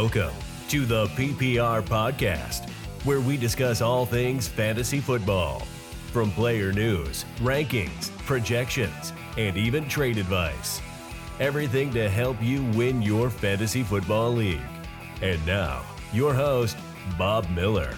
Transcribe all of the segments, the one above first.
Welcome to the PPR Podcast, where we discuss all things fantasy football from player news, rankings, projections, and even trade advice. Everything to help you win your fantasy football league. And now, your host, Bob Miller.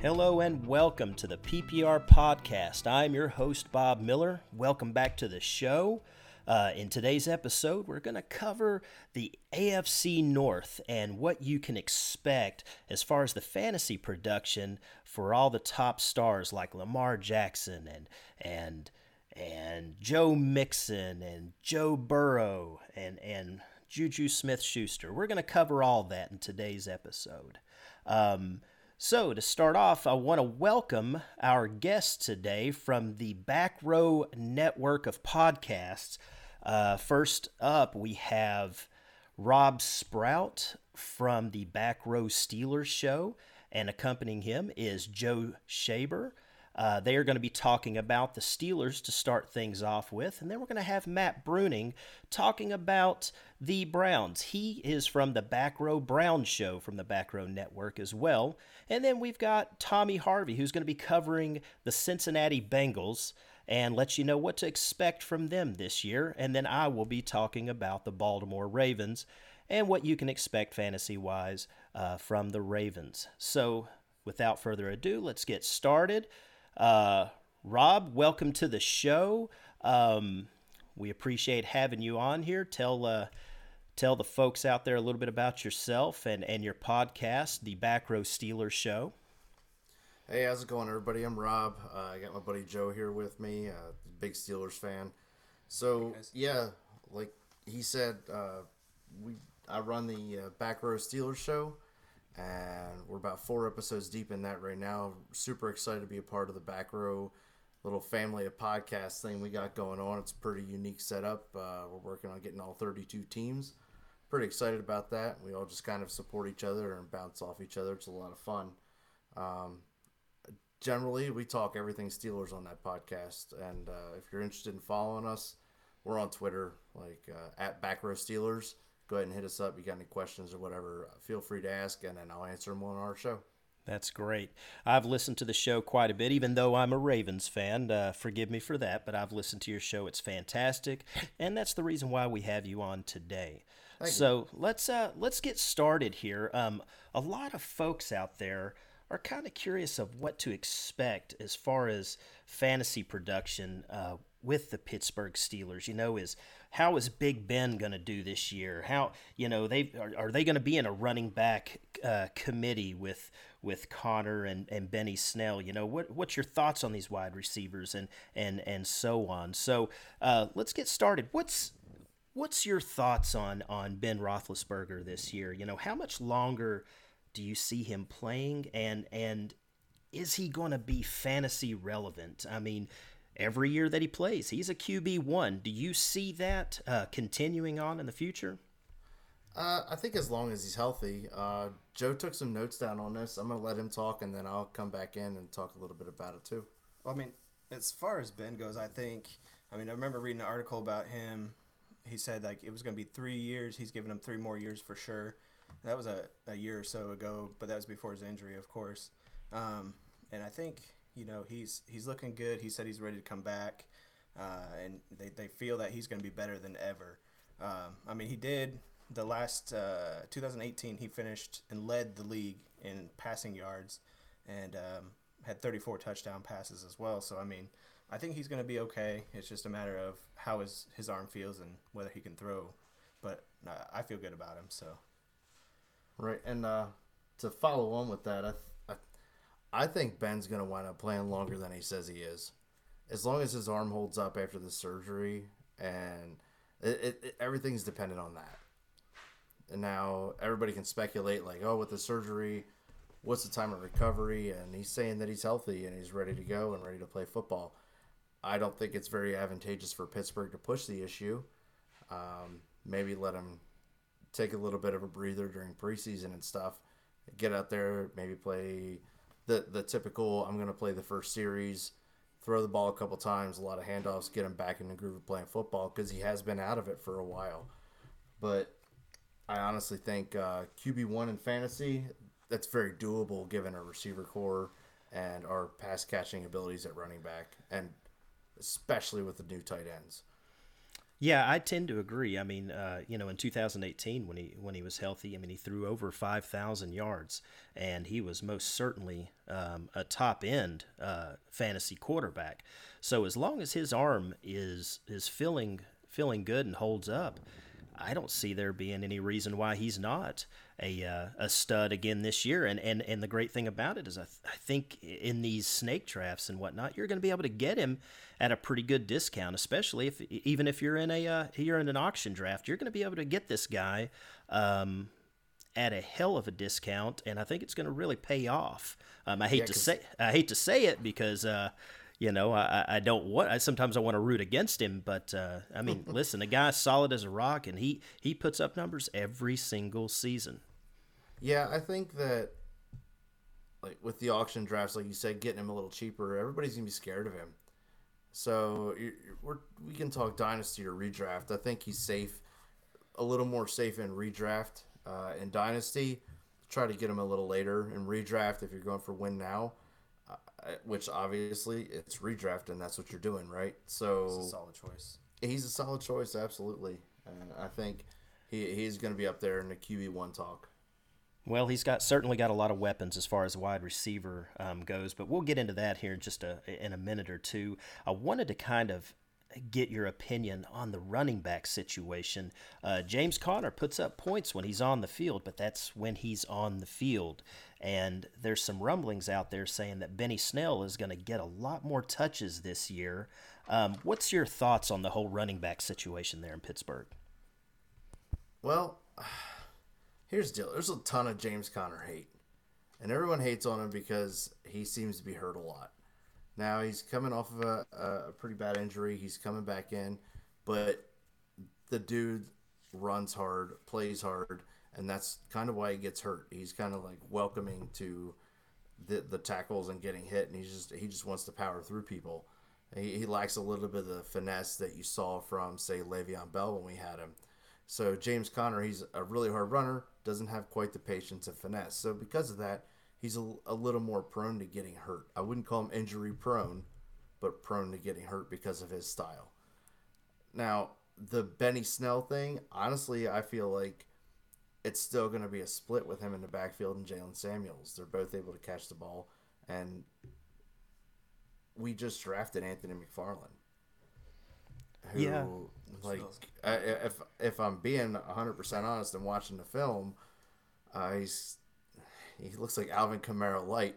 Hello and welcome to the PPR Podcast. I'm your host, Bob Miller. Welcome back to the show. Uh, in today's episode, we're going to cover the AFC North and what you can expect as far as the fantasy production for all the top stars like Lamar Jackson and and and Joe Mixon and Joe Burrow and and Juju Smith Schuster. We're going to cover all that in today's episode. Um, so, to start off, I want to welcome our guest today from the Back Row Network of podcasts. Uh, first up, we have Rob Sprout from the Back Row Steelers show, and accompanying him is Joe Shaber. Uh, they are going to be talking about the Steelers to start things off with, and then we're going to have Matt Bruning talking about the Browns. He is from the Back Row Brown Show from the Back Row Network as well. And then we've got Tommy Harvey, who's going to be covering the Cincinnati Bengals and let you know what to expect from them this year. And then I will be talking about the Baltimore Ravens and what you can expect fantasy wise uh, from the Ravens. So, without further ado, let's get started. Uh, Rob, welcome to the show. Um, we appreciate having you on here. Tell uh, tell the folks out there a little bit about yourself and, and your podcast, the Back Row Steelers Show. Hey, how's it going, everybody? I'm Rob. Uh, I got my buddy Joe here with me, uh, big Steelers fan. So yeah, like he said, uh, we I run the uh, Back Row Steelers show, and we're about four episodes deep in that right now. Super excited to be a part of the Back Row little family of podcast thing we got going on. It's a pretty unique setup. Uh, we're working on getting all 32 teams. Pretty excited about that. We all just kind of support each other and bounce off each other. It's a lot of fun. Um, generally we talk everything Steelers on that podcast. And uh, if you're interested in following us, we're on Twitter, like uh, at Backrow Steelers. Go ahead and hit us up. You got any questions or whatever? Feel free to ask, and then I'll answer them on our show. That's great. I've listened to the show quite a bit, even though I'm a Ravens fan. Uh, forgive me for that, but I've listened to your show. It's fantastic, and that's the reason why we have you on today. Thank so you. let's uh, let's get started here. Um, a lot of folks out there are kind of curious of what to expect as far as fantasy production uh, with the Pittsburgh Steelers. You know, is how is Big Ben going to do this year? How you know they are, are they going to be in a running back uh, committee with with Conner and, and Benny Snell? You know, what what's your thoughts on these wide receivers and and and so on? So uh, let's get started. What's what's your thoughts on on Ben Roethlisberger this year? You know, how much longer do you see him playing and and is he going to be fantasy relevant? I mean, every year that he plays, he's a QB one. Do you see that uh, continuing on in the future? Uh, I think as long as he's healthy. Uh, Joe took some notes down on this. I'm gonna let him talk, and then I'll come back in and talk a little bit about it too. Well, I mean, as far as Ben goes, I think. I mean, I remember reading an article about him. He said like it was going to be three years. He's giving him three more years for sure. That was a, a year or so ago, but that was before his injury, of course. Um, and I think you know he's he's looking good. He said he's ready to come back, uh, and they, they feel that he's going to be better than ever. Um, I mean, he did the last uh, 2018. He finished and led the league in passing yards, and um, had 34 touchdown passes as well. So I mean, I think he's going to be okay. It's just a matter of how his his arm feels and whether he can throw. But uh, I feel good about him. So. Right, and uh, to follow on with that, I, th- I, I think Ben's to wind up playing longer than he says he is, as long as his arm holds up after the surgery, and it, it, it, everything's dependent on that. And now everybody can speculate, like, oh, with the surgery, what's the time of recovery? And he's saying that he's healthy and he's ready to go and ready to play football. I don't think it's very advantageous for Pittsburgh to push the issue. Um, maybe let him take a little bit of a breather during preseason and stuff. Get out there, maybe play the the typical. I'm going to play the first series, throw the ball a couple times, a lot of handoffs, get him back in the groove of playing football because he has been out of it for a while. But I honestly think uh, QB one in fantasy that's very doable given our receiver core and our pass catching abilities at running back, and especially with the new tight ends. Yeah, I tend to agree. I mean, uh, you know, in 2018 when he when he was healthy, I mean, he threw over 5,000 yards, and he was most certainly um, a top end uh, fantasy quarterback. So as long as his arm is is feeling feeling good and holds up, I don't see there being any reason why he's not a uh, a stud again this year. And and and the great thing about it is, I, th- I think in these snake drafts and whatnot, you're going to be able to get him at a pretty good discount, especially if even if you're in a uh, you're in an auction draft, you're going to be able to get this guy. Um, at a hell of a discount, and I think it's going to really pay off. Um, I hate yeah, to say I hate to say it because uh, you know, I, I don't want. I, sometimes I want to root against him, but uh, I mean, listen, the guy's solid as a rock, and he he puts up numbers every single season. Yeah, I think that like with the auction drafts, like you said, getting him a little cheaper, everybody's gonna be scared of him. So we're, we can talk dynasty or redraft. I think he's safe, a little more safe in redraft. Uh, in dynasty, try to get him a little later in redraft if you're going for win now which obviously it's redraft and that's what you're doing, right? So it's a solid choice. He's a solid choice, absolutely, and I think he he's going to be up there in the QB one talk. Well, he's got certainly got a lot of weapons as far as wide receiver um, goes, but we'll get into that here in just a in a minute or two. I wanted to kind of get your opinion on the running back situation. Uh, James Conner puts up points when he's on the field, but that's when he's on the field. And there's some rumblings out there saying that Benny Snell is going to get a lot more touches this year. Um, what's your thoughts on the whole running back situation there in Pittsburgh? Well, here's the deal. There's a ton of James Conner hate, and everyone hates on him because he seems to be hurt a lot. Now he's coming off of a, a pretty bad injury. He's coming back in, but the dude runs hard, plays hard, and that's kind of why he gets hurt. He's kind of like welcoming to the the tackles and getting hit, and he just he just wants to power through people. He, he lacks a little bit of the finesse that you saw from say Le'Veon Bell when we had him. So James Conner, he's a really hard runner, doesn't have quite the patience and finesse. So because of that, he's a, a little more prone to getting hurt. I wouldn't call him injury prone, but prone to getting hurt because of his style. Now, the Benny Snell thing, honestly, I feel like it's still going to be a split with him in the backfield and Jaylen Samuels. They're both able to catch the ball, and we just drafted Anthony McFarland. Who, yeah. like, I, if if I'm being 100 percent honest and watching the film, uh, he's he looks like Alvin Kamara light.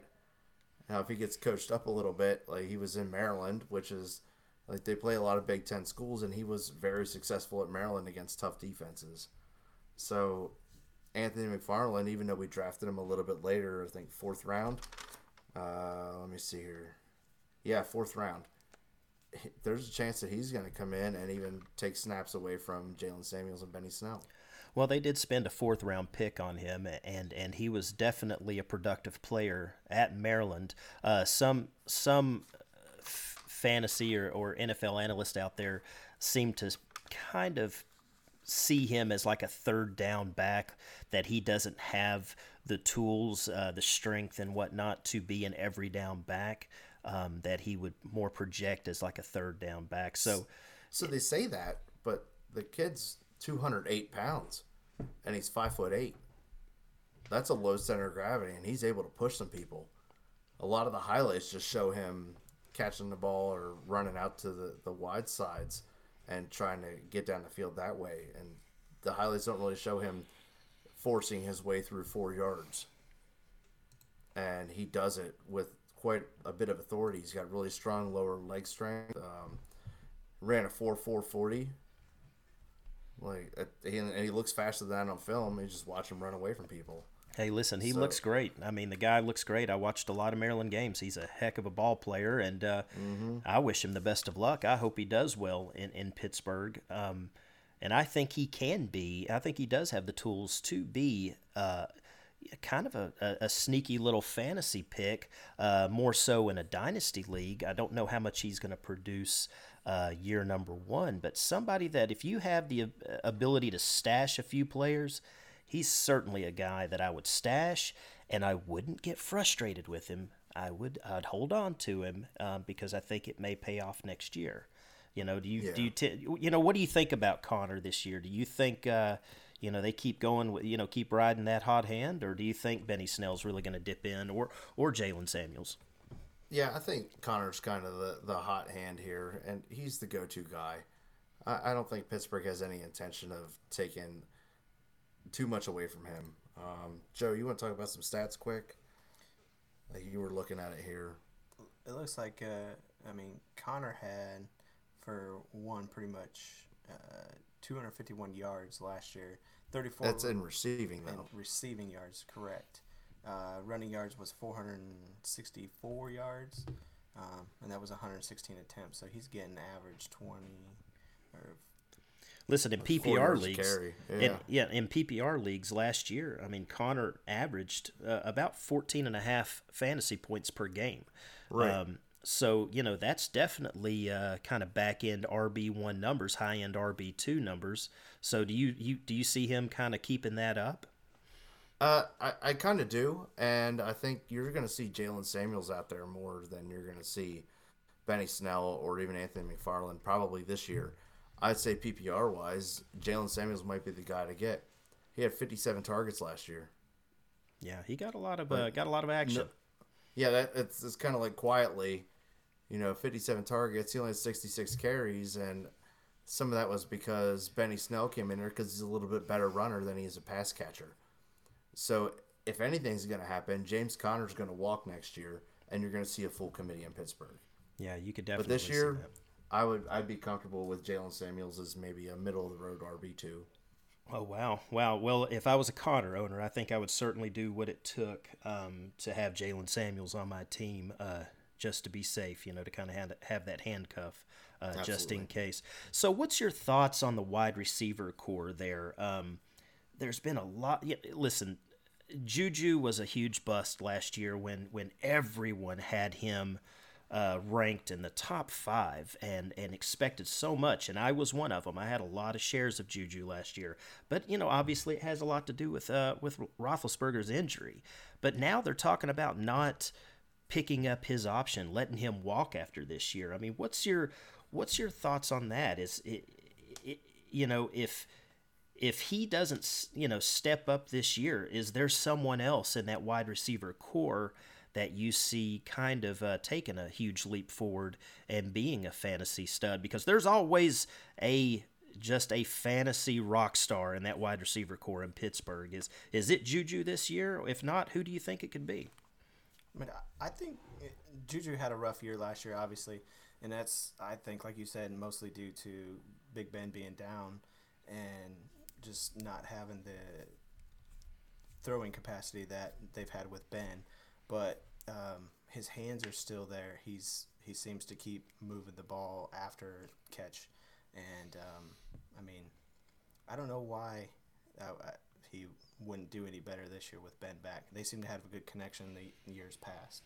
Now, if he gets coached up a little bit, like he was in Maryland, which is like they play a lot of Big Ten schools, and he was very successful at Maryland against tough defenses. So, Anthony McFarland, even though we drafted him a little bit later, I think fourth round. Uh, let me see here. Yeah, fourth round. There's a chance that he's going to come in and even take snaps away from Jaylen Samuels and Benny Snell. Well, they did spend a fourth round pick on him, and and he was definitely a productive player at Maryland. Uh, some some f- fantasy or, or NFL analyst out there seem to kind of see him as like a third down back that he doesn't have the tools, uh, the strength, and whatnot to be an every down back. Um, that he would more project as like a third down back. So, so they say that, but the kid's 208 pounds and he's five foot eight. That's a low center of gravity, and he's able to push some people. A lot of the highlights just show him catching the ball or running out to the, the wide sides and trying to get down the field that way. And the highlights don't really show him forcing his way through four yards. And he does it with quite a bit of authority. He's got really strong lower leg strength. Um, ran a 4 4 40 like, he, and he looks faster than on film. You just watch him run away from people. Hey, listen, he so, looks great. I mean, the guy looks great. I watched a lot of Maryland games. He's a heck of a ball player, and uh, mm-hmm. I wish him the best of luck. I hope he does well in in Pittsburgh. Um, and I think he can be. I think he does have the tools to be. Uh, kind of a, a, a, sneaky little fantasy pick, uh, more so in a dynasty league. I don't know how much he's going to produce uh, year number one, but somebody that if you have the ability to stash a few players, he's certainly a guy that I would stash, and I wouldn't get frustrated with him. I would I'd hold on to him um, because I think it may pay off next year. You know, do you yeah. do you t- you know what do you think about Conner this year? Do you think uh, you know they keep going, with you know, keep riding that hot hand, or do you think Benny Snell's really going to dip in, or or Jaylen Samuels? Yeah, I think Conner's kind of the, the hot hand here, and he's the go to guy. I, I don't think Pittsburgh has any intention of taking too much away from him. Um, Joe, you want to talk about some stats quick? Like you were looking at it here. It looks like, uh, I mean, Connor had for one pretty much uh, 251 yards last year. 34. That's in receiving though. In receiving yards, correct. Uh, running yards was 464 yards, um, and that was 116 attempts. So he's getting average 20 or. Listen, in PPR leagues, yeah. In, yeah, in PPR leagues last year, I mean, Conner averaged uh, about 14 and a half fantasy points per game. Right. Um, so you know that's definitely uh, kind of back end RB one numbers, high end RB two numbers. So do you, you do you see him kind of keeping that up? Uh, I, I kind of do, and I think you're going to see Jaylen Samuels out there more than you're going to see Benny Snell or even Anthony McFarland probably this year. I'd say PPR wise, Jaylen Samuels might be the guy to get. He had 57 targets last year. Yeah, he got a lot of uh, got a lot of action. No, yeah, that it's, it's kind of like quietly, you know, 57 targets. He only had 66 carries, and some of that was because Benny Snell came in there because he's a little bit better runner than he is a pass catcher. So if anything's going to happen, James Conner's going to walk next year, and you're going to see a full committee in Pittsburgh. Yeah, you could definitely. But this year, I would I'd be comfortable with Jaylen Samuels as maybe a middle of the road RB two. Oh wow, wow. Well, if I was a Conner owner, I think I would certainly do what it took um, to have Jaylen Samuels on my team, uh, just to be safe. You know, to kind of have, have that handcuff. Uh, just in case. So, what's your thoughts on the wide receiver core there? Um, there's been a lot. Yeah, listen, Juju was a huge bust last year when when everyone had him uh, ranked in the top five and and expected so much, and I was one of them. I had a lot of shares of Juju last year, but you know, obviously, it has a lot to do with uh, with Roethlisberger's injury. But now they're talking about not picking up his option, letting him walk after this year. I mean, what's your what's your thoughts on that? Is it, it you know if if he doesn't, you know, step up this year, is there someone else in that wide receiver core that you see kind of uh, taking a huge leap forward and being a fantasy stud? Because there's always a just a fantasy rock star in that wide receiver core in Pittsburgh. Is is it Juju this year? If not, who do you think it could be? I mean, I think it, Juju had a rough year last year, obviously, and that's I think, like you said, mostly due to Big Ben being down and just not having the throwing capacity that they've had with Ben, but um, his hands are still there. He's he seems to keep moving the ball after catch, and um, I mean, I don't know why uh, he wouldn't do any better this year with Ben back. They seem to have a good connection the years past,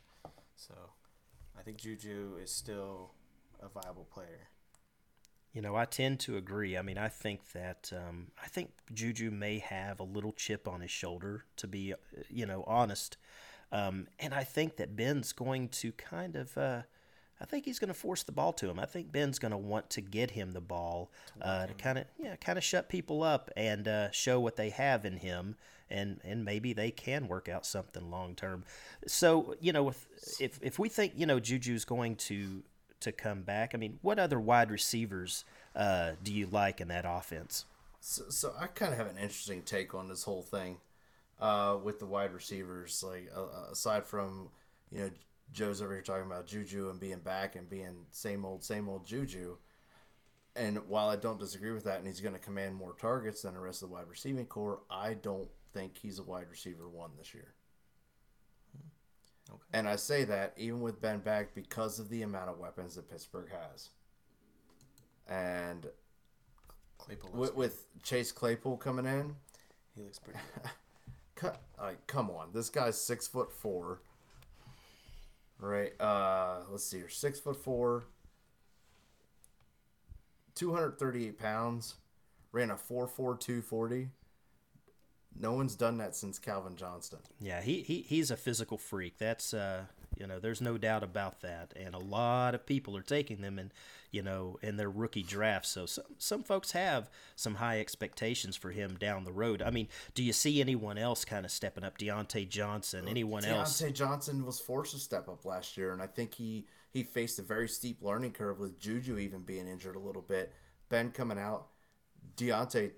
so I think Juju is still a viable player. You know, I tend to agree. I mean, I think that um, I think Juju may have a little chip on his shoulder, to be, you know, honest. Um, and I think that Ben's going to kind of, uh, I think he's going to force the ball to him. I think Ben's going to want to get him the ball uh, to kind of, yeah, kind of shut people up and uh, show what they have in him, and and maybe they can work out something long term. So you know, if if if we think you know Juju's going to to come back. I mean, what other wide receivers uh, do you like in that offense? So, so I kind of have an interesting take on this whole thing uh, with the wide receivers. Like uh, aside from you know Joe's over here talking about Juju and being back and being same old same old Juju. And while I don't disagree with that, and he's going to command more targets than the rest of the wide receiving core, I don't think he's a wide receiver one this year. Okay. And I say that even with Ben back because of the amount of weapons that Pittsburgh has. And Claypool with, with, Chase Claypool coming in, he looks pretty. cut. Like, come on, this guy's six foot four. Right. Uh, let's see here. Six foot four. 238 pounds. Ran a 4.4240. No one's done that since Calvin Johnson. Yeah, he, he he's a physical freak. That's uh, you know, there's no doubt about that. And a lot of people are taking them and you know, in their rookie drafts. So some some folks have some high expectations for him down the road. I mean, do you see anyone else kind of stepping up? Diontae Johnson, anyone Diontae else? Diontae Johnson was forced to step up last year, and I think he he faced a very steep learning curve with Juju even being injured a little bit. Ben coming out, Diontae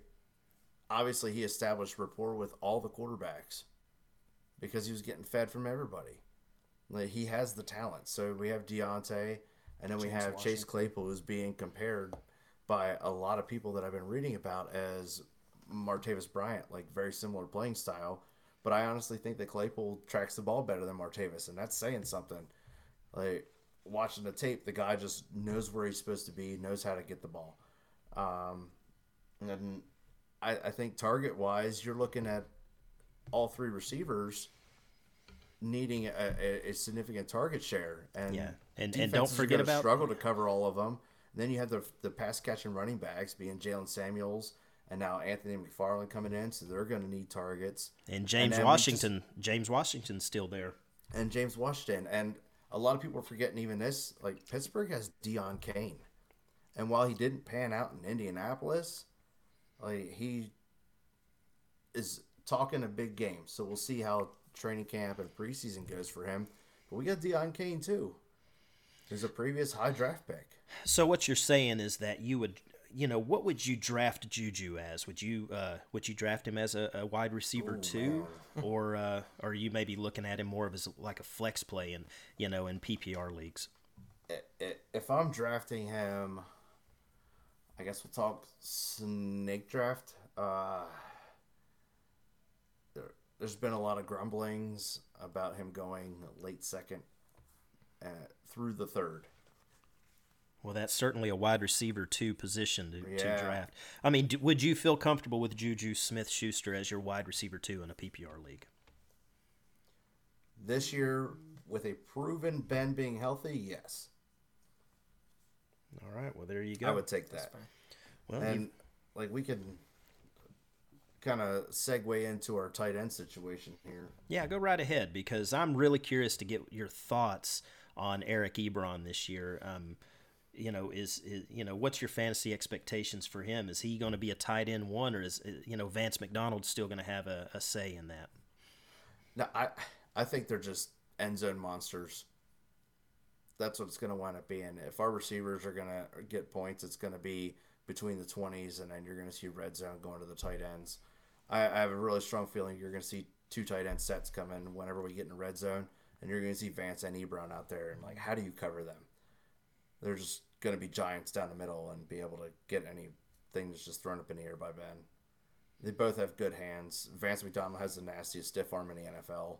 obviously he established rapport with all the quarterbacks because he was getting fed from everybody. Like he has the talent. So we have Diontae, and then we have Washington. Chase Claypool, who's being compared by a lot of people that I've been reading about as Martavis Bryant, like very similar playing style. But I honestly think that Claypool tracks the ball better than Martavis, and that's saying something. Like watching the tape, the guy just knows where he's supposed to be, knows how to get the ball. Um, and I, I think target wise, you're looking at all three receivers needing a, a, a, significant target share. And yeah, and and don't forget about struggle to cover all of them. then you have the the pass catching running backs being Jaylen Samuels and now Anthony McFarland coming in, so they're going to need targets. And James and Washington, just, James Washington's still there. And James Washington, and a lot of people are forgetting even this. Like Pittsburgh has Deon Cain, and while he didn't pan out in Indianapolis, like he is talking a big game. So we'll see how training camp and preseason goes for him. But we got Deon Cain too. He's a previous high draft pick. So what you're saying is that you would, you know, what would you draft Juju as? Would you uh, would you draft him as a, a wide receiver Ooh, too, or uh, are you maybe looking at him more of as like a flex play in you know in PPR leagues? If I'm drafting him, I guess we'll talk snake draft. Uh, there, there's been a lot of grumblings about him going late second uh, through the third. Well, that's certainly a wide receiver two position to, yeah. to draft. I mean, do, would you feel comfortable with Juju Smith Schuster as your wide receiver two in a PPR league? This year, with a proven Ben being healthy, yes. All right. Well, there you go. I would take that. Well, and you... like we can kind of segue into our tight end situation here. Yeah, go right ahead because I'm really curious to get your thoughts on Eric Ebron this year. Um, you know, is, is, you know what's your fantasy expectations for him? Is he going to be a tight end one, or is you know Vance McDonald still going to have a, a say in that? No, I I think they're just end zone monsters that's what it's going to wind up being. If our receivers are going to get points, it's going to be between the 20s, and then you're going to see red zone going to the tight ends. I, I have a really strong feeling you're going to see two tight end sets come in whenever we get in the red zone, and you're going to see Vance and Ebron out there. And, like, how do you cover them? They're just going to be giants down the middle and be able to get anything that's just thrown up in the air by Ben. They both have good hands. Vance McDonald has the nastiest stiff arm in the NFL.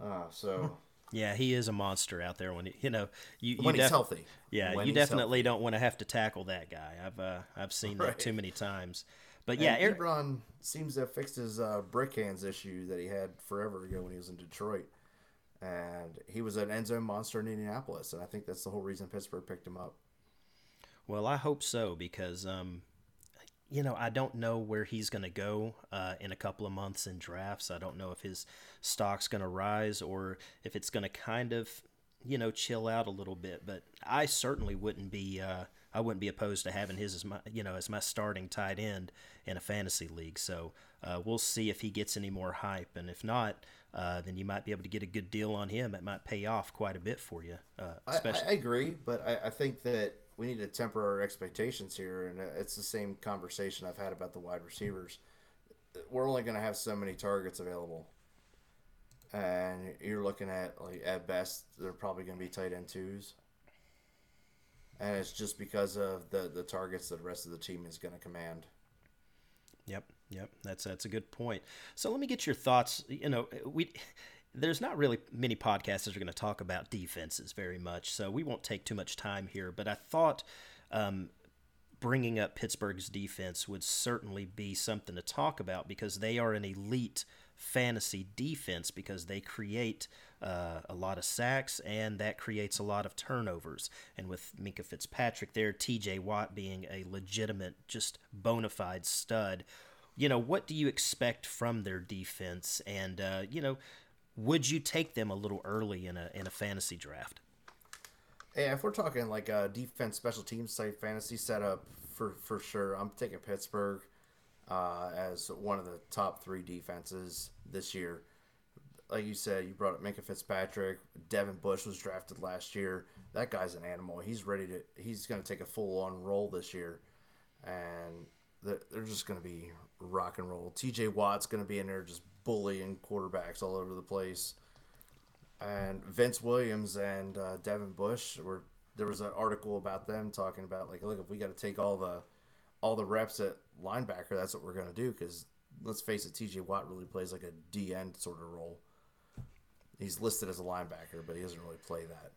Uh, so. Yeah, he is a monster out there when he, you know you, when you he's healthy. Yeah, when you definitely healthy. don't want to have to tackle that guy. I've uh, I've seen right. that too many times. But yeah, and Ebron seems to have fixed his uh, brick hands issue that he had forever ago when he was in Detroit, and he was an end zone monster in Indianapolis, and I think that's the whole reason Pittsburgh picked him up. Well, I hope so because um, you know, I don't know where he's going to go uh, in a couple of months in drafts. I don't know if his stock's going to rise or if it's going to kind of, you know, chill out a little bit. But I certainly wouldn't be, uh, I wouldn't be opposed to having his as my, you know, as my starting tight end in a fantasy league. So uh, we'll see if he gets any more hype, and if not, uh, then you might be able to get a good deal on him. It might pay off quite a bit for you. Uh, especially- I, I, agree, but I, I think that we need to temper our expectations here, and it's the same conversation I've had about the wide receivers. We're only going to have so many targets available, and you're looking at like at best they're probably going to be tight end twos, and it's just because of the the targets that the rest of the team is going to command. Yep, yep, that's that's a good point. So let me get your thoughts. You know, we there's not really many podcasts that are going to talk about defenses very much, so we won't take too much time here. But I thought um, bringing up Pittsburgh's defense would certainly be something to talk about because they are an elite fantasy defense because they create uh, a lot of sacks and that creates a lot of turnovers. And with Minkah Fitzpatrick there, TJ Watt being a legitimate, just bona fide stud, you know, what do you expect from their defense? And, uh, you know, would you take them a little early in a, in a fantasy draft? Yeah, if we're talking like a defense special teams type fantasy setup, for, for sure, I'm taking Pittsburgh uh, as one of the top three defenses this year. Like you said, you brought up Minkah Fitzpatrick. Devin Bush was drafted last year. That guy's an animal. He's ready to. He's going to take a full on role this year, and they're just going to be rock and roll. T.J. Watt's going to be in there just bullying quarterbacks all over the place, and Vince Williams and uh, Devin Bush were. There was an article about them talking about like, look, if we got to take all the all the reps at linebacker, that's what we're to do. Because let's face it, T.J. Watt really plays like a D end sort of role. He's listed as a linebacker, but he doesn't really play that.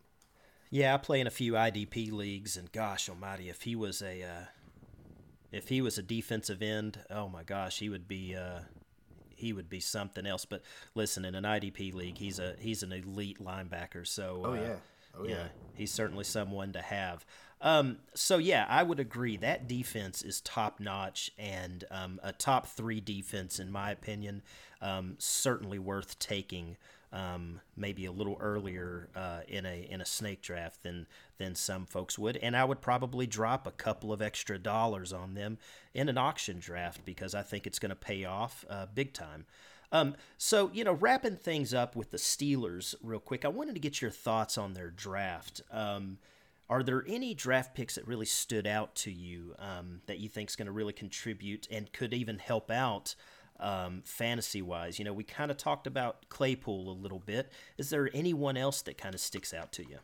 Yeah, I play in a few IDP leagues, and gosh Almighty, if he was a uh, if he was a defensive end, oh my gosh, he would be uh, he would be something else. But listen, in an IDP league, he's a he's an elite linebacker. So oh yeah, oh yeah, yeah he's certainly someone to have. Um, so yeah, I would agree that defense is top notch and um, a top three defense in my opinion. Um, certainly worth taking. Um, maybe a little earlier uh, in a in a snake draft than than some folks would, and I would probably drop a couple of extra dollars on them in an auction draft because I think it's going to pay off uh, big time. Um, so, you know, wrapping things up with the Steelers real quick, I wanted to get your thoughts on their draft. Um, are there any draft picks that really stood out to you um, that you think is going to really contribute and could even help out um, fantasy wise? You know, we kind of talked about Claypool a little bit. Is there anyone else that kind of sticks out to you?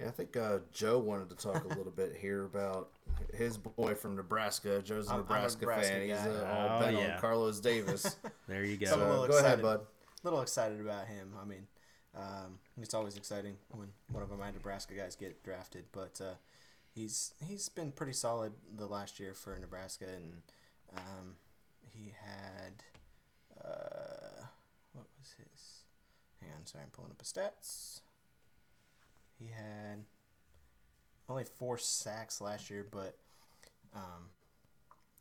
Yeah, I think uh, Joe wanted to talk a little bit here about his boy from Nebraska. Joe's a Nebraska, Nebraska fan. Guy. He's uh, all oh, bent yeah. on Carlos Davis. there you go. So, so go ahead, bud. A little excited about him. I mean, um, it's always exciting when one of my Nebraska guys get drafted, but uh, he's he's been pretty solid the last year for Nebraska, and um, he had uh, what was his? Hang on, sorry, I'm pulling up his stats. He had only four sacks last year, but um,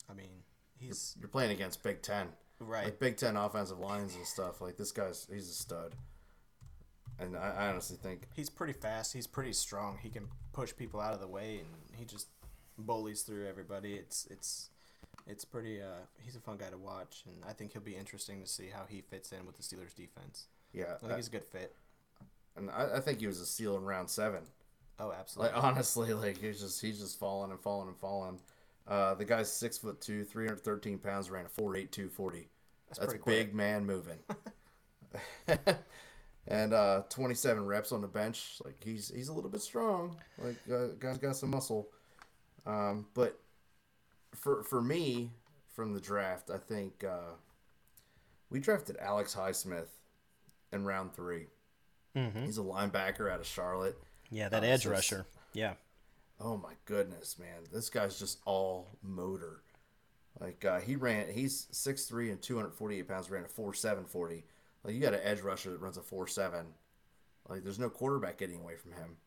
I mean, he's you're, you're playing against Big Ten, right? Like Big Ten offensive lines and stuff. Like this guy's he's a stud and I, I honestly think he's pretty fast. He's pretty strong. He can push people out of the way, and he just bullies through everybody. It's it's it's pretty. Uh, he's a fun guy to watch, and I think he'll be interesting to see how he fits in with the Steelers' defense. Yeah, I think he's a good fit. And I, I think he was a steal in round seven. Oh, absolutely. Like honestly, like he's just he's just falling and falling and falling. Uh, the guy's six foot two, three hundred thirteen pounds, ran a four eight two forty. That's, That's big quick. man moving. and uh, 27 reps on the bench. Like he's he's a little bit strong. Like uh, guy's got some muscle. Um, but for for me, from the draft, I think uh, we drafted Alex Highsmith in round 3 mm-hmm. He's a linebacker out of Charlotte. Yeah, that uh, edge rusher. Yeah. Oh my goodness, man! This guy's just all motor. Like uh, he ran, he's 6'3 and 248 pounds. Ran a 4.740 like you got an edge rusher that runs a four seven. Like there's no quarterback getting away from him.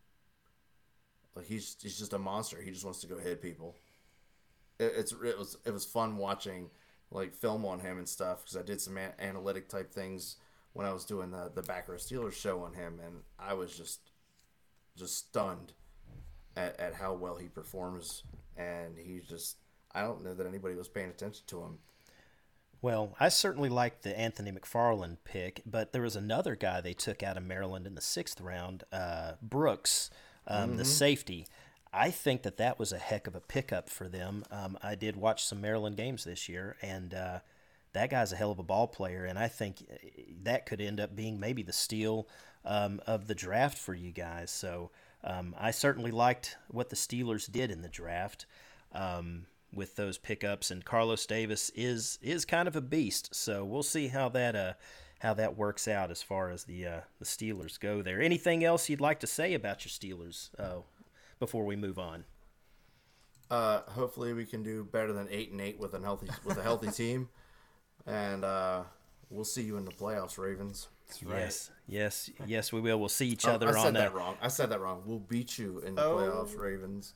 Like he's he's just a monster. He just wants to go hit people. It, it's it was it was fun watching like film on him and stuff because I did some a- analytic type things when I was doing the the Back Row Steelers show on him, and I was just just stunned at, at how well he performs. And he's just I don't know that anybody was paying attention to him well, I certainly liked the Anthony McFarland pick, but there was another guy they took out of Maryland in the sixth round, uh, Brooks, um, mm-hmm. the safety. I think that that was a heck of a pickup for them. Um, I did watch some Maryland games this year, and uh, that guy's a hell of a ball player, and I think uh, that could end up being maybe the steal um, of the draft for you guys. So um, I certainly liked what the Steelers did in the draft. Um, with those pickups, and Carlos Davis is is kind of a beast. So we'll see how that uh how that works out as far as the uh, the Steelers go. There. Anything else you'd like to say about your Steelers uh, before we move on? Uh, hopefully we can do better than eight and eight with a healthy with a healthy team, and uh, we'll see you in the playoffs, Ravens. Yes, yes, yes, we will. We'll see each Oh, other I said on that that. wrong. I said that wrong. We'll beat you in the Oh. playoffs, Ravens.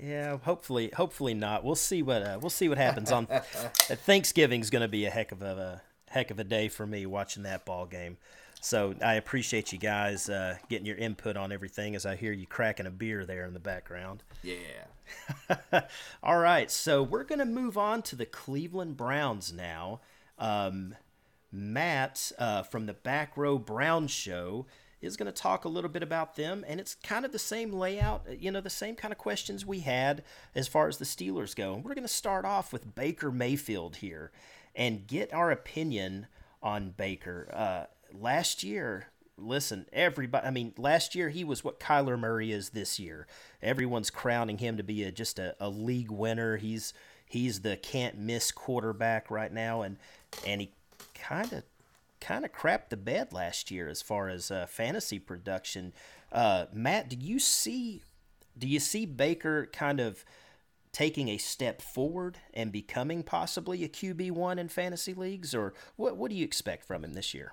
Yeah, hopefully, hopefully not. We'll see what uh, we'll see what happens on Thanksgiving's going to be a heck of a, a heck of a day for me watching that ball game. So I appreciate you guys uh, getting your input on everything as I hear you cracking a beer there in the background. Yeah. All right, so we're going to move on to the Cleveland Browns now. Um, Matt uh, from the Back Row Brown Show is going to talk a little bit about them, and it's kind of the same layout, you know, the same kind of questions we had as far as the Steelers go. And we're going to start off with Baker Mayfield here and get our opinion on Baker. Uh, last year, listen, everybody. I mean, last year he was what Kyler Murray is this year. Everyone's crowning him to be a, just a, a league winner. He's he's the can't miss quarterback right now, and and he kind of kind of crapped the bed last year as far as uh, fantasy production. Uh, Matt, do you see do you see Baker kind of taking a step forward and becoming possibly a QB one in fantasy leagues, or what what do you expect from him this year?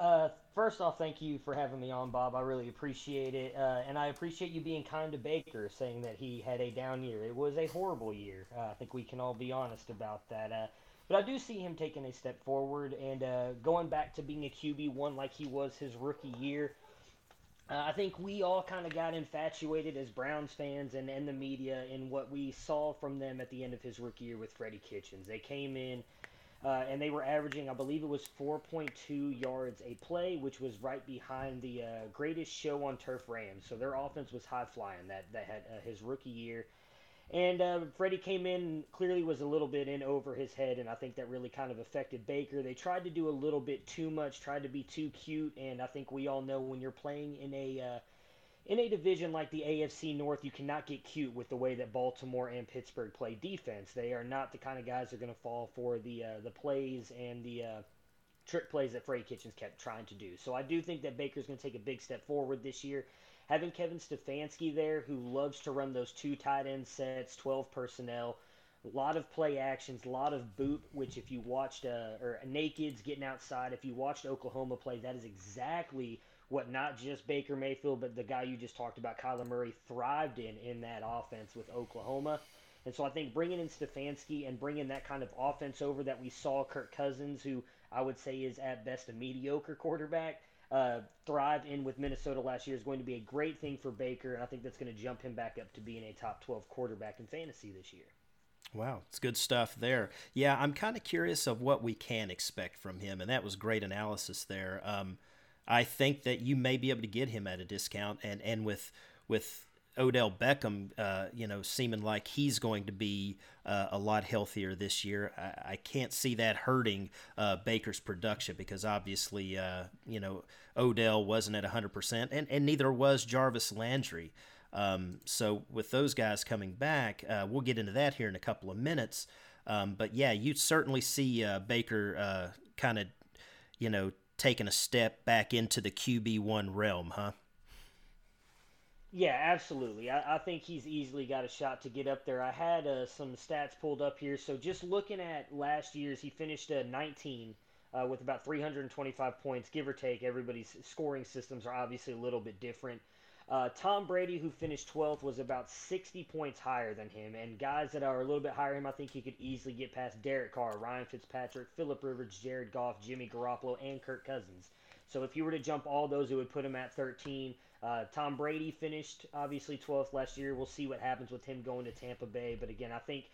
Uh, first off, thank you for having me on, Bob. I really appreciate it, uh, and I appreciate you being kind to Baker, saying that he had a down year. It was a horrible year. Uh, I think we can all be honest about that. Uh, but I do see him taking a step forward and uh, going back to being a QB one like he was his rookie year. Uh, I think we all kind of got infatuated as Browns fans and, and the media in what we saw from them at the end of his rookie year with Freddie Kitchens. They came in uh, and they were averaging, I believe it was 4.2 yards a play, which was right behind the uh, greatest show on turf Rams. So their offense was high flying that that had uh, his rookie year. And uh, Freddie came in clearly was a little bit in over his head, and I think that really kind of affected Baker. They tried to do a little bit too much, tried to be too cute, and I think we all know when you're playing in a uh, in a division like the AFC North, you cannot get cute with the way that Baltimore and Pittsburgh play defense. They are not the kind of guys that are going to fall for the uh, the plays and the uh, trick plays that Freddie Kitchens kept trying to do. So I do think that Baker's going to take a big step forward this year. Having Kevin Stefanski there, who loves to run those two tight end sets, 12 personnel, a lot of play actions, a lot of boot, which if you watched, uh, or nakeds getting outside, if you watched Oklahoma play, that is exactly what not just Baker Mayfield, but the guy you just talked about, Kyler Murray, thrived in in that offense with Oklahoma. And so I think bringing in Stefanski and bringing that kind of offense over that we saw Kirk Cousins, who I would say is at best a mediocre quarterback, uh, thrived in with Minnesota last year is going to be a great thing for Baker, and I think that's going to jump him back up to being a top 12 quarterback in fantasy this year. Wow, it's good stuff there. Yeah, I'm kind of curious of what we can expect from him, and that was great analysis there. Um, I think that you may be able to get him at a discount, and and with with Odell Beckham, uh, you know, seeming like he's going to be uh, a lot healthier this year. I, I can't see that hurting uh, Baker's production because obviously, uh, you know, Odell wasn't at 100%, and, and neither was Jarvis Landry. Um, so with those guys coming back, uh, we'll get into that here in a couple of minutes. Um, but yeah, you certainly see uh, Baker kind of, you know, taking a step back into the QB one realm, huh? Yeah, absolutely. I, I think he's easily got a shot to get up there. I had uh, some stats pulled up here. So just looking at last year's, he finished uh, 19 uh, with about 325 points, give or take. Everybody's scoring systems are obviously a little bit different. Uh, Tom Brady, who finished 12th, was about 60 points higher than him. And guys that are a little bit higher him, I think he could easily get past Derek Carr, Ryan Fitzpatrick, Philip Rivers, Jared Goff, Jimmy Garoppolo, and Kirk Cousins. So if you were to jump all those, it would put him at 13. Uh, Tom Brady finished obviously 12th last year. We'll see what happens with him going to Tampa Bay. But again, I think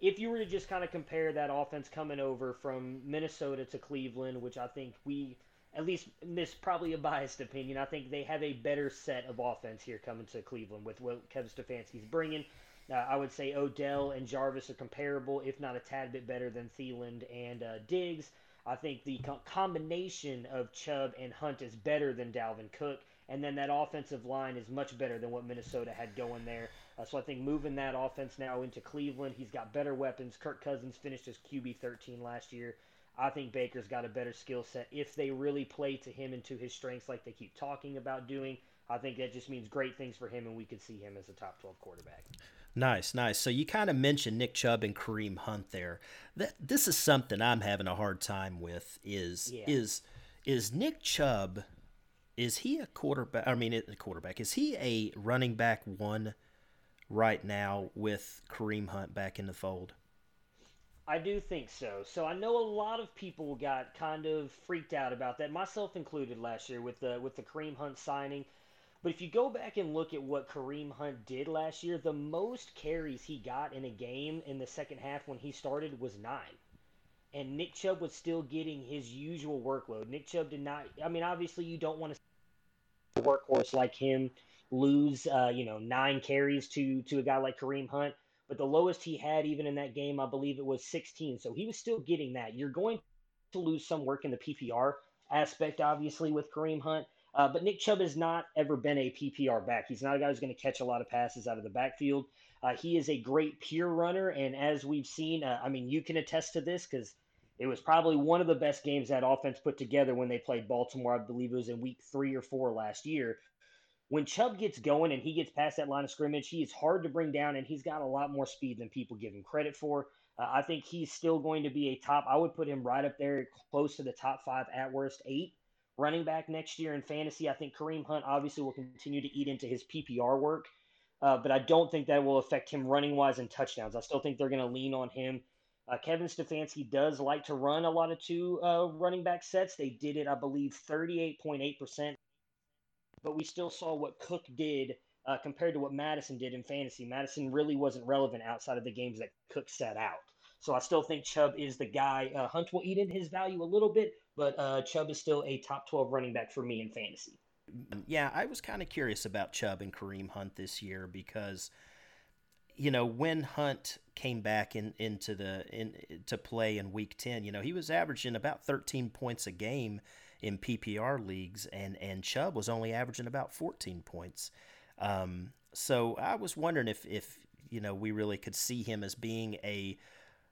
if you were to just kind of compare that offense coming over from Minnesota to Cleveland, which I think we, at least this probably a biased opinion, I think they have a better set of offense here coming to Cleveland with what Kevin Stefanski's bringing. Uh, I would say Odell and Jarvis are comparable, if not a tad bit better than Thielen and uh, Diggs. I think the co- combination of Chubb and Hunt is better than Dalvin Cook. And then that offensive line is much better than what Minnesota had going there. Uh, so I think moving that offense now into Cleveland, he's got better weapons. Kirk Cousins finished as QB 13 last year. I think Baker's got a better skill set if they really play to him and to his strengths like they keep talking about doing. I think that just means great things for him, and we could see him as a top 12 quarterback. Nice, nice. So you kind of mentioned Nick Chubb and Kareem Hunt there. That this is something I'm having a hard time with. Is yeah. is is Nick Chubb? Is he a quarterback? I mean, a quarterback. Is he a running back one right now with Kareem Hunt back in the fold? I do think so. So I know a lot of people got kind of freaked out about that, myself included, last year with the with the Kareem Hunt signing. But if you go back and look at what Kareem Hunt did last year, the most carries he got in a game in the second half when he started was nine. And Nick Chubb was still getting his usual workload. Nick Chubb did not. I mean, obviously, you don't want to workhorse like him lose, uh, you know, nine carries to to a guy like Kareem Hunt. But the lowest he had, even in that game, I believe it was 16. So he was still getting that. You're going to lose some work in the PPR aspect, obviously, with Kareem Hunt. Uh, but Nick Chubb has not ever been a PPR back. He's not a guy who's going to catch a lot of passes out of the backfield. Uh, he is a great pure runner, and as we've seen, uh, I mean, you can attest to this because it was probably one of the best games that offense put together when they played Baltimore. I believe it was in week three or four last year. When Chubb gets going and he gets past that line of scrimmage, he is hard to bring down, and he's got a lot more speed than people give him credit for. Uh, I think he's still going to be a top. I would put him right up there, close to the top five at worst eight running back next year in fantasy. I think Kareem Hunt obviously will continue to eat into his PPR work, uh, but I don't think that will affect him running wise and touchdowns. I still think they're going to lean on him. Uh, Kevin Stefanski does like to run a lot of two uh, running back sets. They did it, I believe, 38.8%. But we still saw what Cook did uh, compared to what Mattison did in fantasy. Mattison really wasn't relevant outside of the games that Cook set out. So I still think Chubb is the guy. Uh, Hunt will eat in his value a little bit, but uh, Chubb is still a top 12 running back for me in fantasy. Yeah, I was kind of curious about Chubb and Kareem Hunt this year because, you know, when Hunt came back in into the in to play in Week 10, you know, he was averaging about 13 points a game in PPR leagues, and and Chubb was only averaging about 14 points. Um, so I was wondering if if you know we really could see him as being a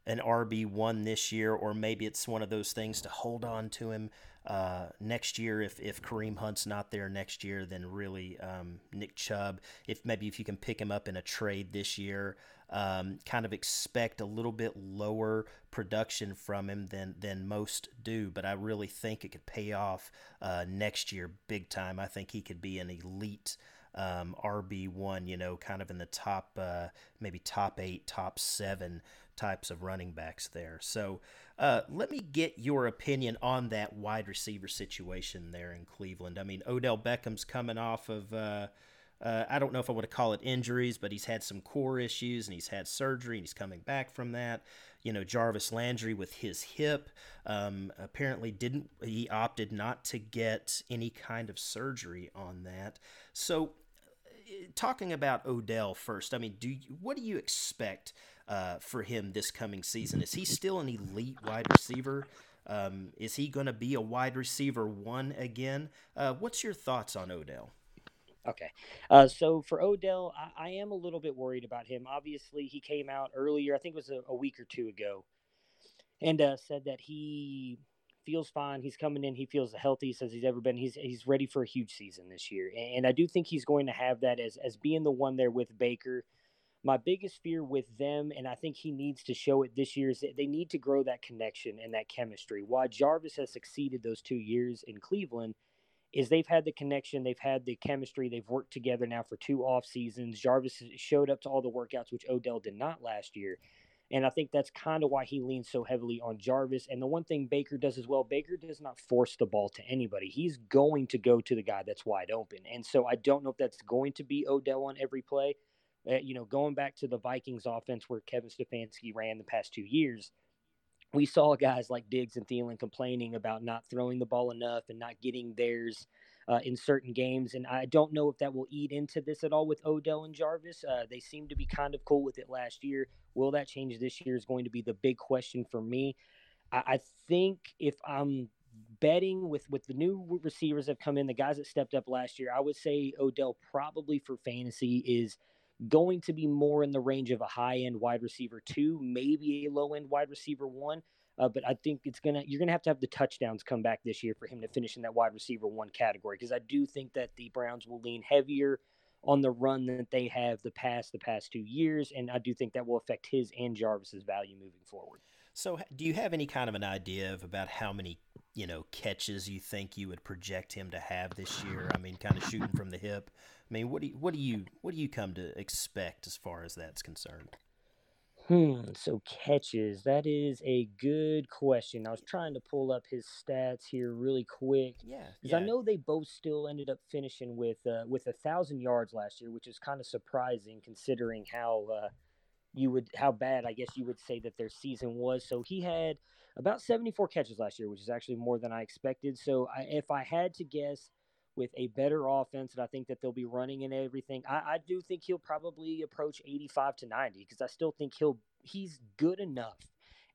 an RB one this year, or maybe it's one of those things to hold on to him uh, next year. If if Kareem Hunt's not there next year, then really um, Nick Chubb. If maybe if you can pick him up in a trade this year, um, kind of expect a little bit lower production from him than than most do. But I really think it could pay off uh, next year big time. I think he could be an elite. Um, RB one, you know, kind of in the top, uh, maybe top eight, top seven types of running backs there. So uh, let me get your opinion on that wide receiver situation there in Cleveland. I mean, Odell Beckham's coming off of. Uh, uh, I don't know if I want to call it injuries, but he's had some core issues and he's had surgery and he's coming back from that. You know, Jarvis Landry with his hip um, apparently didn't, he opted not to get any kind of surgery on that. So, uh, talking about Odell first, I mean, do you, what do you expect uh, for him this coming season? Is he still an elite wide receiver? Um, is he going to be a wide receiver one again? Uh, what's your thoughts on Odell? Okay. Uh, so for Odell, I, I, am a little bit worried about him. Obviously, he came out earlier, I think it was a, a week or two ago, and uh, said that he feels fine. He's coming in. He feels healthy. Says he's ever been. He's he's ready for a huge season this year, and I do think he's going to have that as as being the one there with Baker my biggest fear with them, and I think he needs to show it this year, is that they need to grow that connection and that chemistry. Why Jarvis has succeeded those two years in Cleveland is they've had the connection, they've had the chemistry, they've worked together now for two off seasons. Jarvis showed up to all the workouts, which Odell did not last year. And I think that's kind of why he leans so heavily on Jarvis. And the one thing Baker does as well, Baker does not force the ball to anybody. He's going to go to the guy that's wide open. And so I don't know if that's going to be Odell on every play. Uh, you know, going back to the Vikings offense where Kevin Stefanski ran the past two years, we saw guys like Diggs and Thielen complaining about not throwing the ball enough and not getting theirs uh, in certain games. And I don't know if that will eat into this at all with Odell and Jarvis. Uh, they seem to be kind of cool with it last year. Will that change this year is going to be the big question for me. I, I think if I'm betting with with the new receivers that have come in, the guys that stepped up last year, I would say Odell probably for fantasy is – going to be more in the range of a high end wide receiver two, maybe a low end wide receiver one. Uh, but I think it's gonna you're gonna have to have the touchdowns come back this year for him to finish in that wide receiver one category because I do think that the Browns will lean heavier on the run that they have the past the past two years, and I do think that will affect his and Jarvis's value moving forward. So, do you have any kind of an idea of about how many you know catches you think you would project him to have this year? I mean, kind of shooting from the hip. I mean, what do you, what do you what do you come to expect as far as that's concerned? Hmm. So catches. That is a good question. I was trying to pull up his stats here really quick. Yeah. Because yeah. I know they both still ended up finishing with uh, with a thousand yards last year, which is kind of surprising considering how uh, you would how bad I guess you would say that their season was. So he had about 74 catches last year, which is actually more than I expected. So I, if I had to guess, with a better offense and I think that they'll be running and everything, I, I do think he'll probably approach 85 to 90 because I still think he'll he's good enough.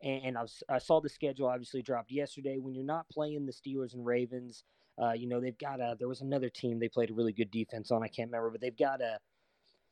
And, and I, was, I saw the schedule obviously dropped yesterday. When you're not playing the Steelers and Ravens, uh, you know they've got a. There was another team they played a really good defense on. I can't remember, but they've got a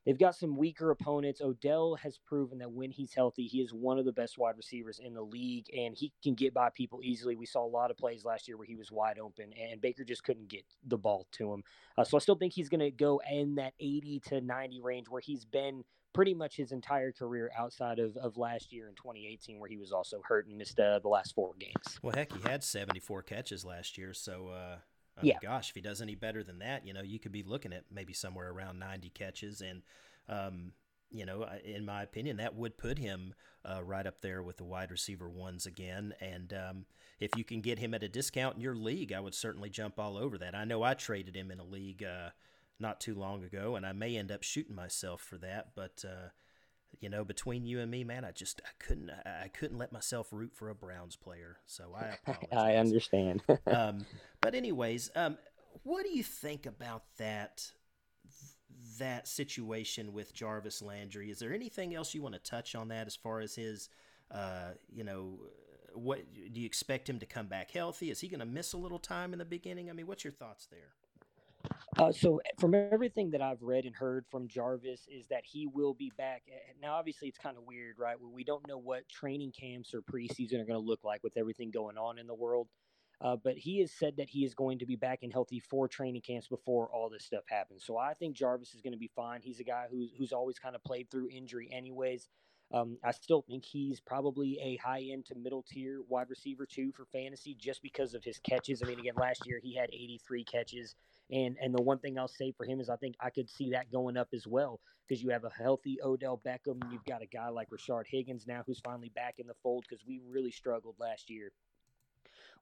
They've got some weaker opponents. Odell has proven that when he's healthy, he is one of the best wide receivers in the league, and he can get by people easily. We saw a lot of plays last year where he was wide open, and Baker just couldn't get the ball to him. Uh, so I still think he's going to go in that 80 to 90 range where he's been pretty much his entire career outside of, of last year in 2018, where he was also hurt and missed uh, the last four games. Well, heck, he had 74 catches last year, so. Uh... Yeah. gosh, if he does any better than that, you know, you could be looking at maybe somewhere around 90 catches. And, um, you know, in my opinion, that would put him uh, right up there with the wide receiver ones again. And um, if you can get him at a discount in your league, I would certainly jump all over that. I know I traded him in a league uh, not too long ago, and I may end up shooting myself for that. But uh, you know, between you and me, man, I just I couldn't I couldn't let myself root for a Browns player. So I apologize. I understand. um, but anyways, um, what do you think about that that situation with Jarvis Landry? Is there anything else you want to touch on that as far as his, uh, you know, what do you expect him to come back healthy? Is he going to miss a little time in the beginning? I mean, what's your thoughts there? Uh, so, from everything that I've read and heard from Jarvis, is that he will be back. Eh, now, obviously, it's kind of weird, right? We don't know what training camps or preseason are going to look like with everything going on in the world. Uh, but he has said that he is going to be back and healthy for training camps before all this stuff happens. So I think Jarvis is going to be fine. He's a guy who's who's always kind of played through injury, anyways. Um, I still think he's probably a high end to middle tier wide receiver too for fantasy, just because of his catches. I mean, again, last year he had 83 catches. And and the one thing I'll say for him is I think I could see that going up as well because you have a healthy Odell Beckham. You've got a guy like Rashard Higgins now who's finally back in the fold because we really struggled last year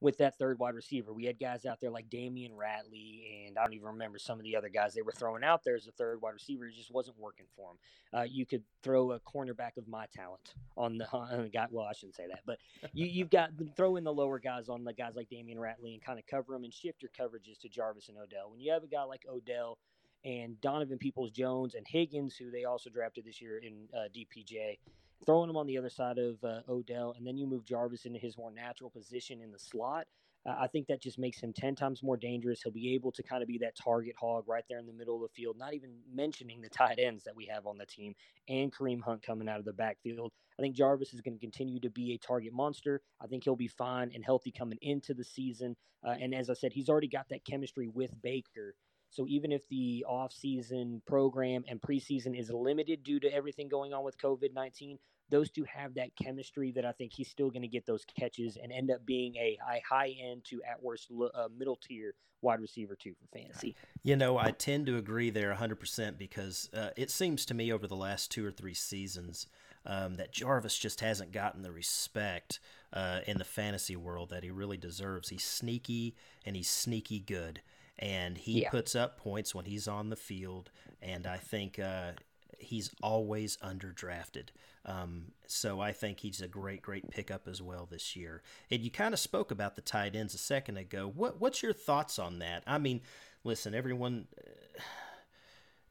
with that third wide receiver. We had guys out there like Damion Ratley, and I don't even remember some of the other guys they were throwing out there as a third wide receiver. It just wasn't working for them. Uh, you could throw a cornerback of my talent on the, on the guy. Well, I shouldn't say that, but you, you've got throw in the lower guys on the guys like Damion Ratley and kind of cover them and shift your coverages to Jarvis and Odell. When you have a guy like Odell and Donovan Peoples Jones and Higgins, who they also drafted this year in uh, DPJ, throwing him on the other side of uh, Odell, and then you move Jarvis into his more natural position in the slot. Uh, I think that just makes him 10 times more dangerous. He'll be able to kind of be that target hog right there in the middle of the field, not even mentioning the tight ends that we have on the team and Kareem Hunt coming out of the backfield. I think Jarvis is going to continue to be a target monster. I think he'll be fine and healthy coming into the season. Uh, and as I said, he's already got that chemistry with Baker. So even if the off-season program and preseason is limited due to everything going on with COVID nineteen, those two have that chemistry that I think he's still going to get those catches and end up being a high, high end to at worst uh, middle tier wide receiver too for fantasy. You know, I tend to agree there 100% because uh, it seems to me over the last two or three seasons um, that Jarvis just hasn't gotten the respect uh, in the fantasy world that he really deserves. He's sneaky and he's sneaky good. And he yeah. puts up points when he's on the field. And I think uh, he's always underdrafted. Um, so I think he's a great, great pickup as well this year. And you kind of spoke about the tight ends a second ago. What what's your thoughts on that? I mean, listen, everyone.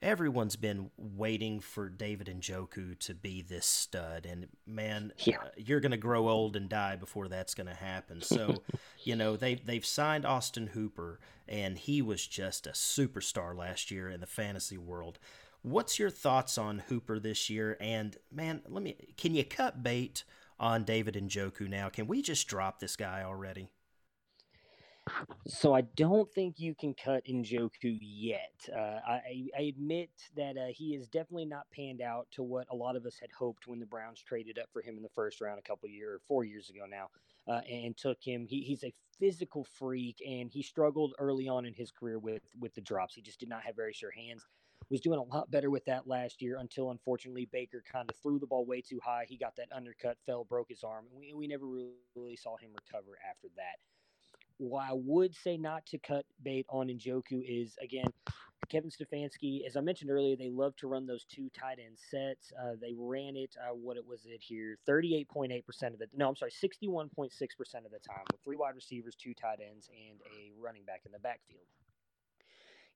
Everyone's been waiting for David Njoku to be this stud, and man, yeah. uh, you're going to grow old and die before that's going to happen. So, you know they they've signed Austin Hooper, and he was just a superstar last year in the fantasy world. What's your thoughts on Hooper this year? And man, let me can you cut bait on David Njoku now? Can we just drop this guy already? So I don't think you can cut Njoku yet. Uh, I, I, admit that uh, he is definitely not panned out to what a lot of us had hoped when the Browns traded up for him in the first round a couple years, four years ago now, uh, and took him. He, he's a physical freak, and he struggled early on in his career with with the drops. He just did not have very sure hands. Was doing a lot better with that last year until unfortunately Baker kind of threw the ball way too high. He got that undercut, fell, broke his arm, and we, we never really saw him recover after that why I would say not to cut bait on Njoku is again Kevin Stefanski. As I mentioned earlier, they love to run those two tight end sets. Uh, they ran it. Uh, what it was it here? Thirty-eight point eight percent of the no, I'm sorry, sixty-one point six percent of the time with three wide receivers, two tight ends, and a running back in the backfield.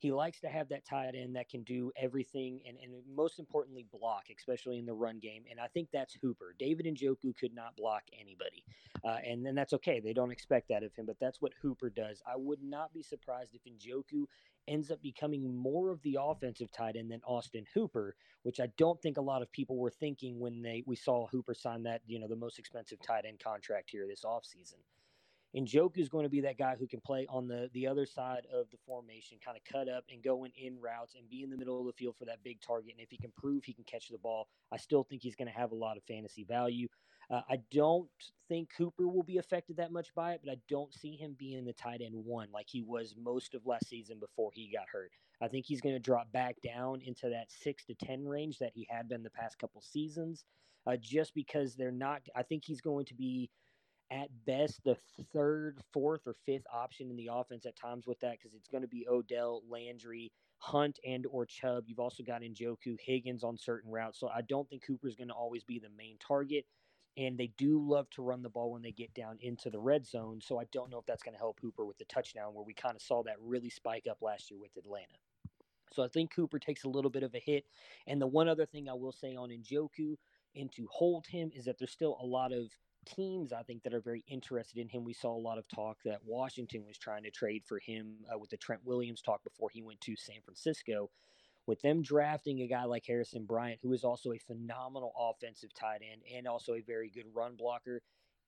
He likes to have that tight end that can do everything and, and most importantly, block, especially in the run game. And I think that's Hooper. David Njoku could not block anybody. Uh, and then that's okay. They don't expect that of him, but that's what Hooper does. I would not be surprised if Njoku ends up becoming more of the offensive tight end than Austin Hooper, which I don't think a lot of people were thinking when they we saw Hooper sign that, you know, the most expensive tight end contract here this offseason. Njoku is going to be that guy who can play on the the other side of the formation, kind of cut up and going in routes and be in the middle of the field for that big target. And if he can prove he can catch the ball, I still think he's going to have a lot of fantasy value. Uh, I don't think Hooper will be affected that much by it, but I don't see him being the tight end one like he was most of last season before he got hurt. I think he's going to drop back down into that six to 10 range that he had been the past couple seasons, uh, just because they're not. I think he's going to be at best the third, fourth, or fifth option in the offense at times with that because it's going to be Odell, Landry, Hunt, and or Chubb. You've also got Njoku, Higgins on certain routes. So I don't think Hooper's going to always be the main target. And they do love to run the ball when they get down into the red zone. So I don't know if that's going to help Hooper with the touchdown where we kind of saw that really spike up last year with Atlanta. So I think Hooper takes a little bit of a hit. And the one other thing I will say on Njoku and to hold him is that there's still a lot of teams I think that are very interested in him. We saw a lot of talk that Washington was trying to trade for him uh, with the Trent Williams talk before he went to San Francisco. With them drafting a guy like Harrison Bryant, who is also a phenomenal offensive tight end and also a very good run blocker,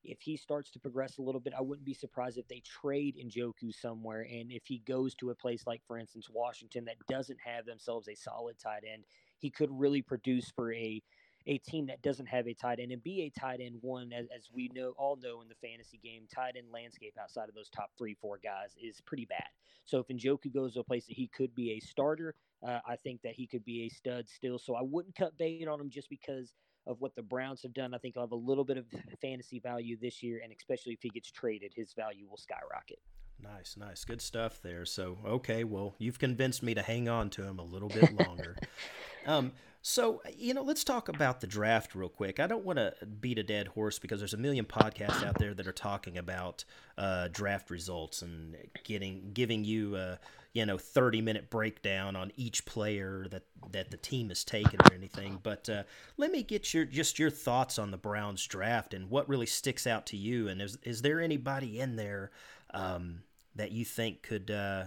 if he starts to progress a little bit, I wouldn't be surprised if they trade Njoku somewhere. And if he goes to a place like, for instance, Washington that doesn't have themselves a solid tight end, he could really produce for a a team that doesn't have a tight end and be a tight end one, as, as we know all know in the fantasy game, tight end landscape outside of those top three, four guys is pretty bad. So if Njoku goes to a place that he could be a starter, uh, I think that he could be a stud still. So I wouldn't cut bait on him just because of what the Browns have done. I think he'll have a little bit of fantasy value this year, and especially if he gets traded, his value will skyrocket. Nice, nice. Good stuff there. So, okay, well, you've convinced me to hang on to him a little bit longer. um, so, you know, let's talk about the draft real quick. I don't want to beat a dead horse because there's a million podcasts out there that are talking about uh, draft results and getting giving you a you know 30 minute breakdown on each player that that the team has taken or anything. But uh, let me get your just your thoughts on the Browns draft and what really sticks out to you. And is is there anybody in there um, that you think could uh,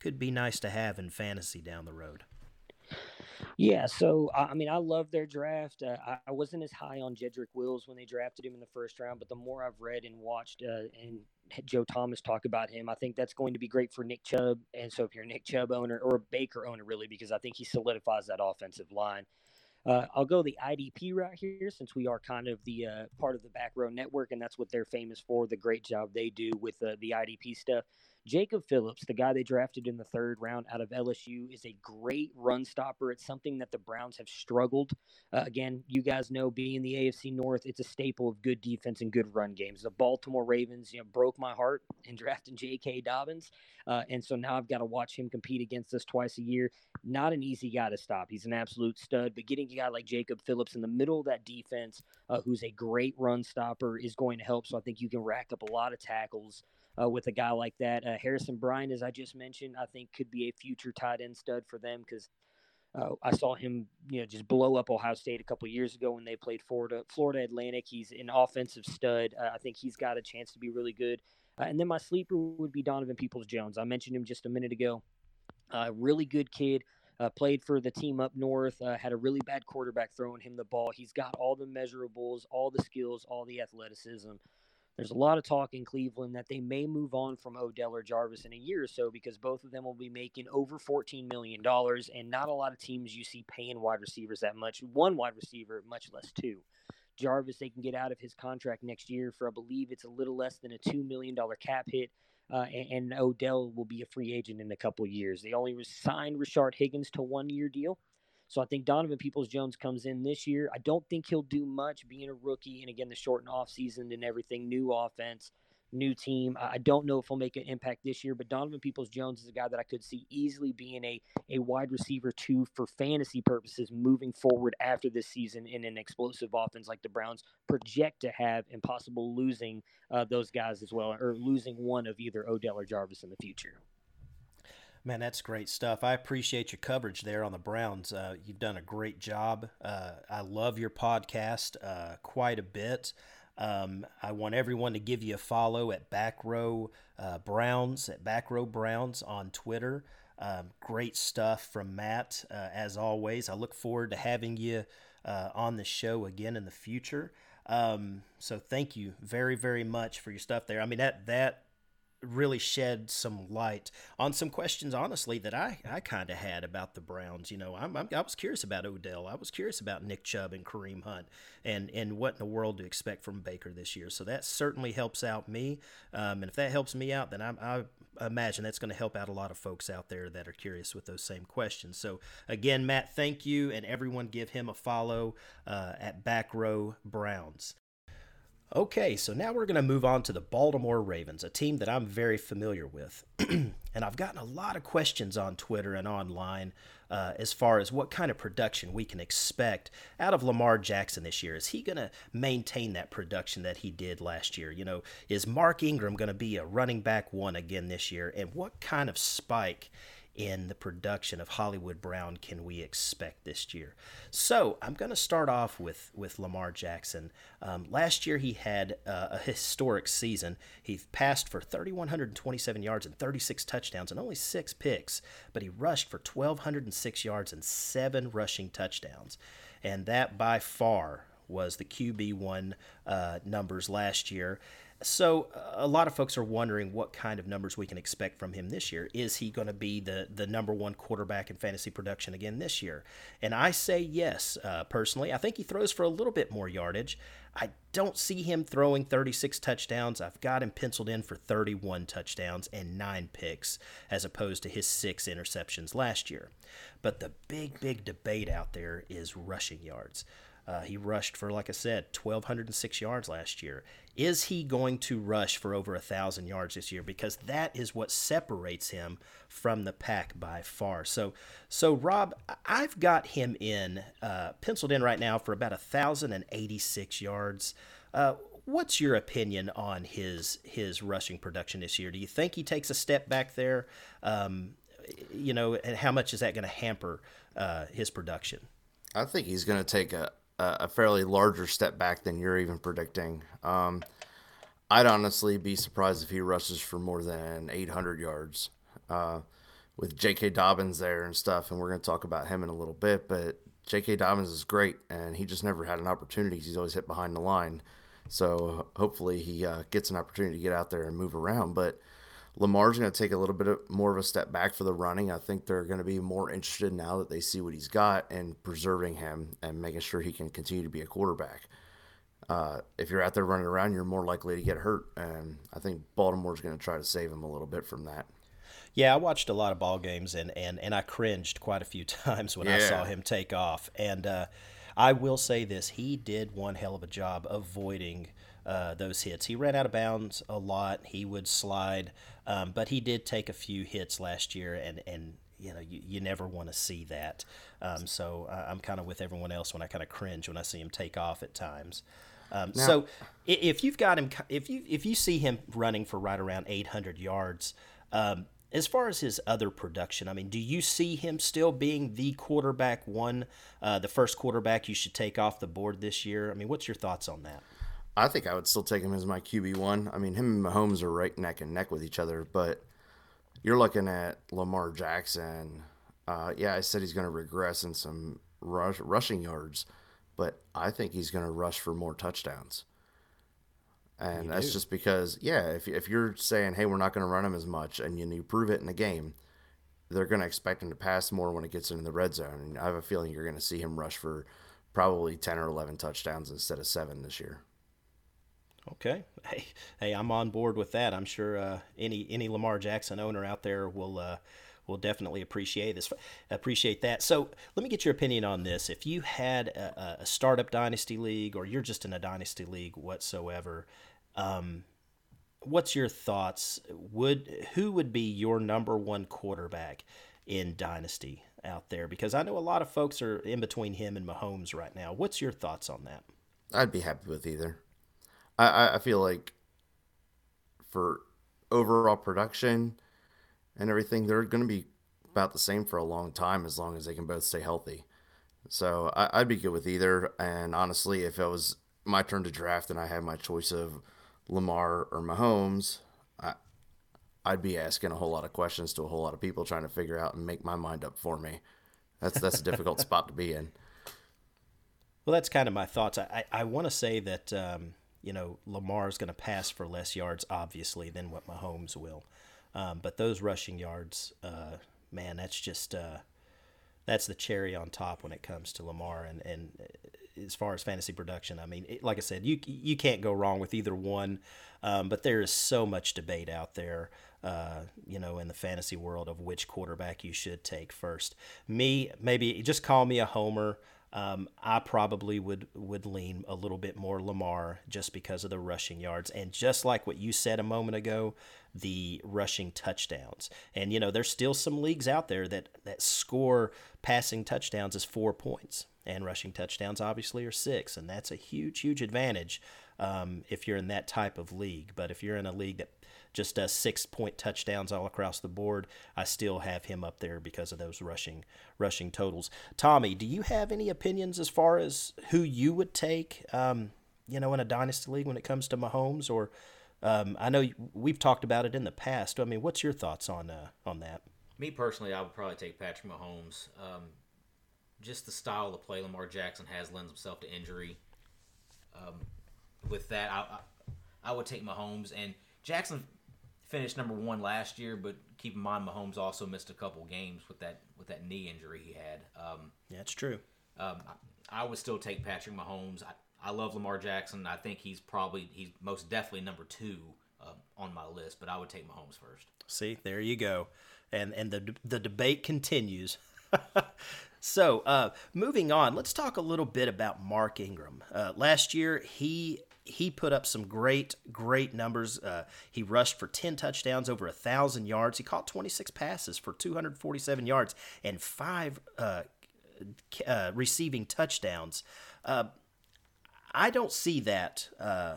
could be nice to have in fantasy down the road? Yeah, so I mean, I love their draft. Uh, I, wasn't as high on Jedrick Wills when they drafted him in the first round, but the more I've read and watched uh, and Joe Thomas talk about him, I think that's going to be great for Nick Chubb. And so, if you're a Nick Chubb owner or a Baker owner, really, because I think he solidifies that offensive line. Uh, I'll go the IDP route here since we are kind of the uh, part of the back row network, and that's what they're famous for the great job they do with uh, the IDP stuff. Jacob Phillips, the guy they drafted in the third round out of LSU, is a great run stopper. It's something that the Browns have struggled. Uh, again, you guys know, being the AFC North, it's a staple of good defense and good run games. The Baltimore Ravens, you know, broke my heart in drafting J.K. Dobbins, uh, and so now I've got to watch him compete against us twice a year. Not an easy guy to stop. He's an absolute stud, but getting a guy like Jacob Phillips in the middle of that defense, uh, who's a great run stopper, is going to help. So I think you can rack up a lot of tackles uh, with a guy like that. Uh, Harrison Bryant, as I just mentioned, I think could be a future tight end stud for them because uh, I saw him, you know, just blow up Ohio State a couple years ago when they played Florida, Florida Atlantic. He's an offensive stud. Uh, I think he's got a chance to be really good. Uh, and then my sleeper would be Donovan Peoples Jones. I mentioned him just a minute ago. Uh, really good kid. Uh, played for the team up north, uh, had a really bad quarterback throwing him the ball. He's got all the measurables, all the skills, all the athleticism. There's a lot of talk in Cleveland that they may move on from Odell or Jarvis in a year or so because both of them will be making over $14 million, and not a lot of teams you see paying wide receivers that much. One wide receiver, much less two. Jarvis, they can get out of his contract next year for, I believe, it's a little less than a $2 million cap hit. Uh, and, and, Odell will be a free agent in a couple years. They only signed Rashard Higgins to one year deal. So I think Donovan Peoples Jones comes in this year. I don't think he'll do much being a rookie and again the shortened off season and everything, new offense, new team. I don't know if he'll make an impact this year, but Donovan Peoples Jones is a guy that I could see easily being a, a wide receiver two for fantasy purposes moving forward after this season in an explosive offense like the Browns project to have and possible losing uh, those guys as well or losing one of either Odell or Jarvis in the future. Man, that's great stuff. I appreciate your coverage there on the Browns. Uh, you've done a great job. Uh, I love your podcast uh, quite a bit. Um, I want everyone to give you a follow at Back Row uh, Browns, at Back Row Browns on Twitter. Um, great stuff from Matt, uh, as always. I look forward to having you uh, on the show again in the future. Um, so thank you very, very much for your stuff there. I mean, that, that, really shed some light on some questions, honestly, that I, I kind of had about the Browns. You know, I'm, I'm, i was curious about Odell. I was curious about Nick Chubb and Kareem Hunt and, and what in the world to expect from Baker this year. So that certainly helps out me. Um, and if that helps me out, then I, I imagine that's going to help out a lot of folks out there that are curious with those same questions. So again, Matt, thank you. And everyone give him a follow uh, at Back Row Browns. Okay, so now we're going to move on to the Baltimore Ravens, a team that I'm very familiar with. and I've gotten a lot of questions on Twitter and online uh, as far as what kind of production we can expect out of Lamar Jackson this year. Is he going to maintain that production that he did last year? You know, is Mark Ingram going to be a running back one again this year? And what kind of spike in the production of Hollywood Brown can we expect this year? So I'm going to start off with with Lamar Jackson. Um, last year he had uh, a historic season. He passed for 3,127 yards and 36 touchdowns and only six picks, but he rushed for 1,206 yards and seven rushing touchdowns, and that by far was the QB one uh, numbers last year. So a lot of folks are wondering what kind of numbers we can expect from him this year. Is he going to be the the number one quarterback in fantasy production again this year? And I say yes. Uh, personally, I think he throws for a little bit more yardage. I don't see him throwing 36 touchdowns. I've got him penciled in for 31 touchdowns and nine picks, as opposed to his six interceptions last year. But the big, big debate out there is rushing yards. Uh, he rushed for, like I said, 1,206 yards last year. Is he going to rush for over a 1,000 yards this year? Because that is what separates him from the pack by far. So, so Rob, I've got him in, uh, penciled in right now for about 1,086 yards. Uh, what's your opinion on his his rushing production this year? Do you think he takes a step back there? Um, you know, and how much is that going to hamper uh, his production? I think he's going to take a, a fairly larger step back than you're even predicting. Um, I'd honestly be surprised if he rushes for more than 800 yards uh, with J.K. Dobbins there and stuff. And we're going to talk about him in a little bit. But J.K. Dobbins is great, and he just never had an opportunity. He's always hit behind the line. So hopefully he uh, gets an opportunity to get out there and move around. But Lamar's going to take a little bit of, more of a step back for the running. I think they're going to be more interested now that they see what he's got and preserving him and making sure he can continue to be a quarterback. Uh, if you're out there running around, you're more likely to get hurt, and I think Baltimore's going to try to save him a little bit from that. Yeah, I watched a lot of ball games, and and, and I cringed quite a few times when yeah. I saw him take off. And uh, I will say this: he did one hell of a job avoiding uh, those hits. He ran out of bounds a lot. He would slide, um, but he did take a few hits last year, and and you know you, you never want to see that. Um, so uh, I'm kind of with everyone else when I kind of cringe when I see him take off at times. Um, now, so if you've got him, if you if you see him running for right around 800 yards. Um, as far as his other production, I mean, do you see him still being the quarterback one, uh, the first quarterback you should take off the board this year? I mean, what's your thoughts on that? I think I would still take him as my QB one. I mean, him and Mahomes are right neck and neck with each other, but you're looking at Lamar Jackson. Uh, yeah, I said he's going to regress in some rush, rushing yards, but I think he's going to rush for more touchdowns. And You that's do. just because, yeah, if, if you're saying, hey, we're not going to run him as much, and you, you prove it in the game, they're going to expect him to pass more when it gets into the red zone. And I have a feeling you're going to see him rush for probably 10 or 11 touchdowns instead of seven this year. Okay. Hey, hey, I'm on board with that. I'm sure uh, any any Lamar Jackson owner out there will uh, will definitely appreciate this. Appreciate that. So let me get your opinion on this. If you had a, a startup dynasty league, or you're just in a dynasty league whatsoever, um, what's your thoughts? Would who would be your number one quarterback in dynasty out there? Because I know a lot of folks are in between him and Mahomes right now. What's your thoughts on that? I'd be happy with either. I, I, feel like for overall production and everything, they're going to be about the same for a long time as long as they can both stay healthy. So I, I'd be good with either. And honestly, if it was my turn to draft and I had my choice of Lamar or Mahomes, I, I'd be asking a whole lot of questions to a whole lot of people trying to figure out and make my mind up for me. That's that's a difficult spot to be in. Well, that's kind of my thoughts. I, I, I want to say that, um, you know, Lamar is going to pass for less yards, obviously, than what Mahomes will. Um, but those rushing yards, uh, man, that's just uh, that's the cherry on top when it comes to Lamar. And, and as far as fantasy production, I mean, it, like I said, you you can't go wrong with either one. Um, but there is so much debate out there, uh, you know, in the fantasy world of which quarterback you should take first. Me, maybe just call me a homer. Um, I probably would would lean a little bit more Lamar just because of the rushing yards and just like what you said a moment ago, the rushing touchdowns. And you know, there's still some leagues out there that that score passing touchdowns as four points, and rushing touchdowns obviously are six, and that's a huge huge advantage um, if you're in that type of league. But if you're in a league that just does six point touchdowns all across the board, I still have him up there because of those rushing rushing totals. Tommy, do you have any opinions as far as who you would take? Um, you know, in a dynasty league when it comes to Mahomes, or um, I know we've talked about it in the past. I mean, what's your thoughts on uh, on that? Me personally, I would probably take Patrick Mahomes. Um, just the style of play Lamar Jackson has lends himself to injury. Um, with that, I, I, I would take Mahomes and Jackson finished number one last year, but keep in mind Mahomes also missed a couple games with that with that knee injury he had. Um, Yeah, it's true. um, I, I would still take Patrick Mahomes. I, I love Lamar Jackson. I think he's probably he's most definitely number two uh, on my list, but I would take Mahomes first. See, there you go, and and the the debate continues. so, uh, moving on, let's talk a little bit about Mark Ingram. Uh, last year, he he put up some great great numbers. Uh, he rushed for ten touchdowns, over a thousand yards. He caught twenty six passes for two hundred forty seven yards and five uh, uh, receiving touchdowns. Uh, I don't see that uh,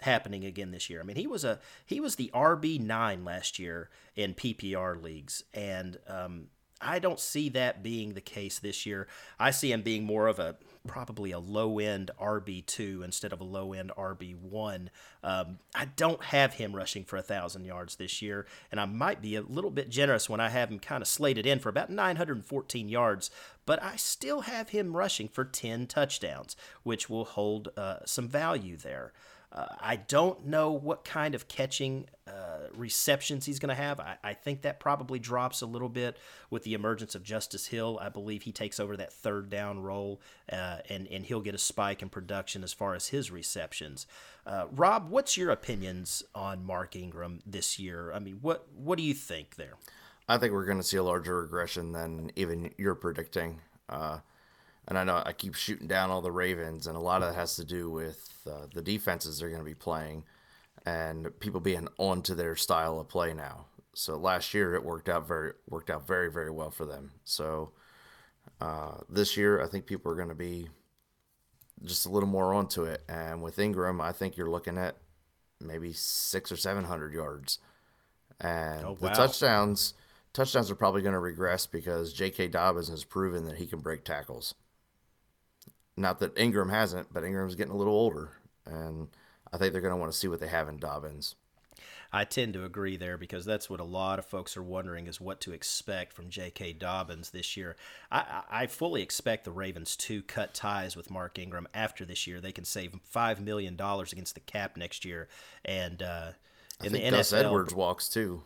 happening again this year. I mean, he was a he was the RB nine last year in PPR leagues, and um, I don't see that being the case this year. I see him being more of a probably a low end RB two instead of a low end RB one. Um, I don't have him rushing for a thousand yards this year, and I might be a little bit generous when I have him kind of slated in for about 914 yards. But I still have him rushing for 10 touchdowns, which will hold uh, some value there. Uh, I don't know what kind of catching uh, receptions he's going to have. I, I think that probably drops a little bit with the emergence of Justice Hill. I believe he takes over that third down role, uh, and and he'll get a spike in production as far as his receptions. Uh, Rob, what's your opinions on Mark Ingram this year? I mean, what what do you think there? I think we're going to see a larger regression than even you're predicting. And I know I keep shooting down all the Ravens, and a lot of that has to do with uh, the defenses they're going to be playing and people being onto their style of play now. So last year it worked out very worked out very very well for them. So uh, this year I think people are going to be just a little more onto it. And with Ingram, I think you're looking at maybe six or seven hundred yards, and Oh, the touchdowns touchdowns are probably going to regress because J.K. Dobbins has proven that he can break tackles. Not that Ingram hasn't, but Ingram's getting a little older, and I think they're going to want to see what they have in Dobbins. I tend to agree there because that's what a lot of folks are wondering is what to expect from J.K. Dobbins this year. I, I fully expect the Ravens to cut ties with Mark Ingram after this year. They can save five million dollars against the cap next year, and uh, in the Gus NFL, Edwards walks too.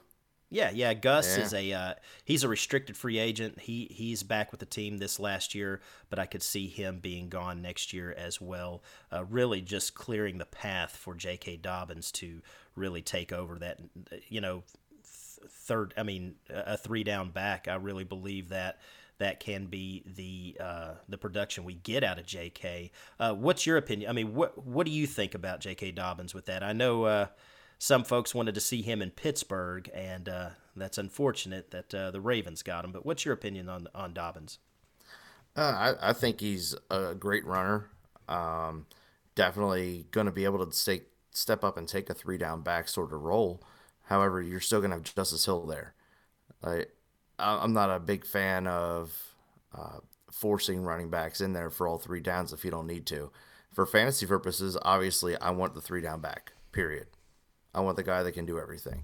Yeah, yeah. Gus yeah. is a uh, he's a restricted free agent. He he's back with the team this last year, but I could see him being gone next year as well. Uh, really, just clearing the path for J.K. Dobbins to really take over that. You know, th- third. I mean, a three down back. I really believe that that can be the uh, the production we get out of J.K. Uh, what's your opinion? I mean, what what do you think about J.K. Dobbins with that? I know uh, some folks wanted to see him in Pittsburgh, and uh, that's unfortunate that uh, the Ravens got him. But what's your opinion on on Dobbins? Uh, I, I, think he's a great runner. Um, definitely going to be able to stay, step up and take a three down back sort of role. However, you're still going to have Justice Hill there. I, I'm not a big fan of uh, forcing running backs in there for all three downs if you don't need to. For fantasy purposes, obviously, I want the three down back. Period. I want the guy that can do everything.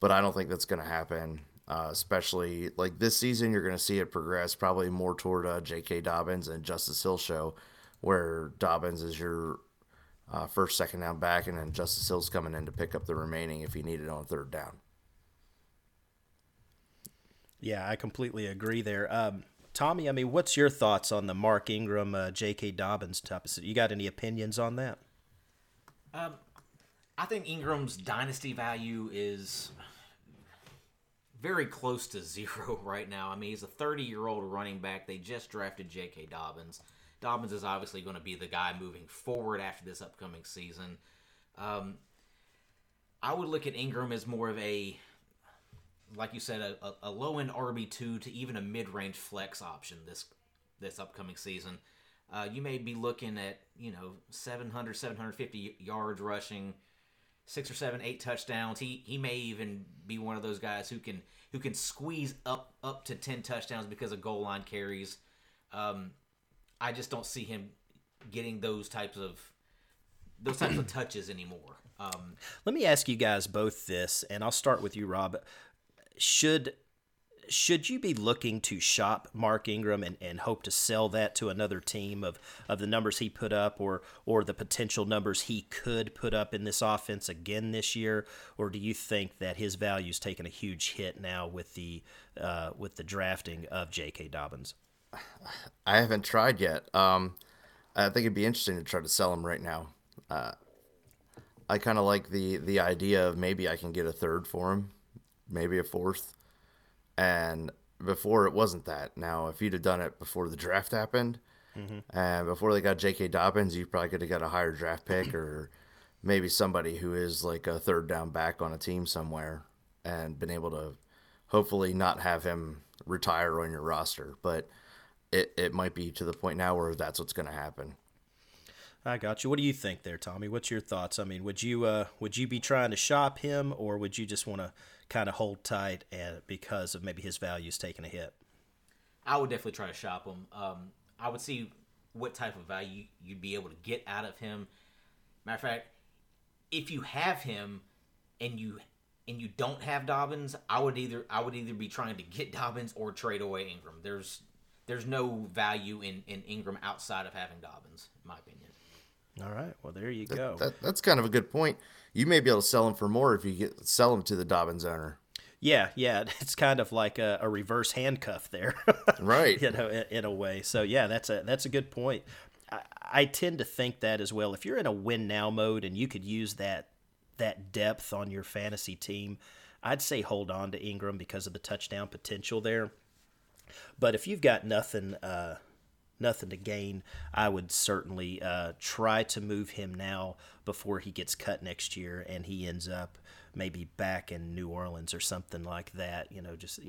But I don't think that's going to happen. Uh, especially like this season, you're going to see it progress probably more toward uh, J.K. Dobbins and Justice Hill show, where Dobbins is your uh, first, second down back, and then Justice Hill's coming in to pick up the remaining if you need it on third down. Yeah, I completely agree there. Um, Tommy, I mean, what's your thoughts on the Mark Ingram, uh, J.K. Dobbins type of? You got any opinions on that? Um, I think Ingram's dynasty value is very close to zero right now. I mean, he's a 30 year old running back. They just drafted J.K. Dobbins. Dobbins is obviously going to be the guy moving forward after this upcoming season. Um, I would look at Ingram as more of a, like you said, a, a low end RB two to even a mid range flex option this this upcoming season. Uh, you may be looking at you know 700 750 yards rushing six or seven, eight touchdowns. He he may even be one of those guys who can who can squeeze up up to ten touchdowns because of goal line carries. Um, I just don't see him getting those types of those types of touches anymore. Um, Let me ask you guys both this, and I'll start with you, Rob. Should should you be looking to shop Mark Ingram and, and hope to sell that to another team of, of the numbers he put up or or the potential numbers he could put up in this offense again this year? Or do you think that his value's taken a huge hit now with the uh, with the drafting of J.K. Dobbins? I haven't tried yet. Um, I think it'd be interesting to try to sell him right now. Uh, I kind of like the the idea of maybe I can get a third for him, maybe a fourth. And before it wasn't that. Now, if you'd have done it before the draft happened, mm-hmm. and before they got J.K. Dobbins, you probably could have got a higher draft pick or maybe somebody who is like a third down back on a team somewhere and been able to hopefully not have him retire on your roster. But it, it might be to the point now where that's what's going to happen. I got you. What do you think there, Tommy? What's your thoughts? I mean, would you uh, would you be trying to shop him, or would you just want to kind of hold tight and because of maybe his values taking a hit? I would definitely try to shop him. Um, I would see what type of value you'd be able to get out of him. Matter of fact, if you have him and you and you don't have Dobbins, I would either I would either be trying to get Dobbins or trade away Ingram. There's there's no value in, in Ingram outside of having Dobbins, in my opinion. All right. Well, there you that, go. That, that's kind of a good point you may be able to sell them for more if you get sell them to the Dobbins owner. Yeah, yeah, it's kind of like a, a reverse handcuff there, right? You know, in, in, a way. So yeah, that's a that's a good point. I, I tend to think that as well. If you're in a win now mode and you could use that that depth on your fantasy team, I'd say hold on to Ingram because of the touchdown potential there. But if you've got nothing, uh, nothing to gain, I would certainly uh, try to move him now before he gets cut next year and he ends up maybe back in New Orleans or something like that. You know, just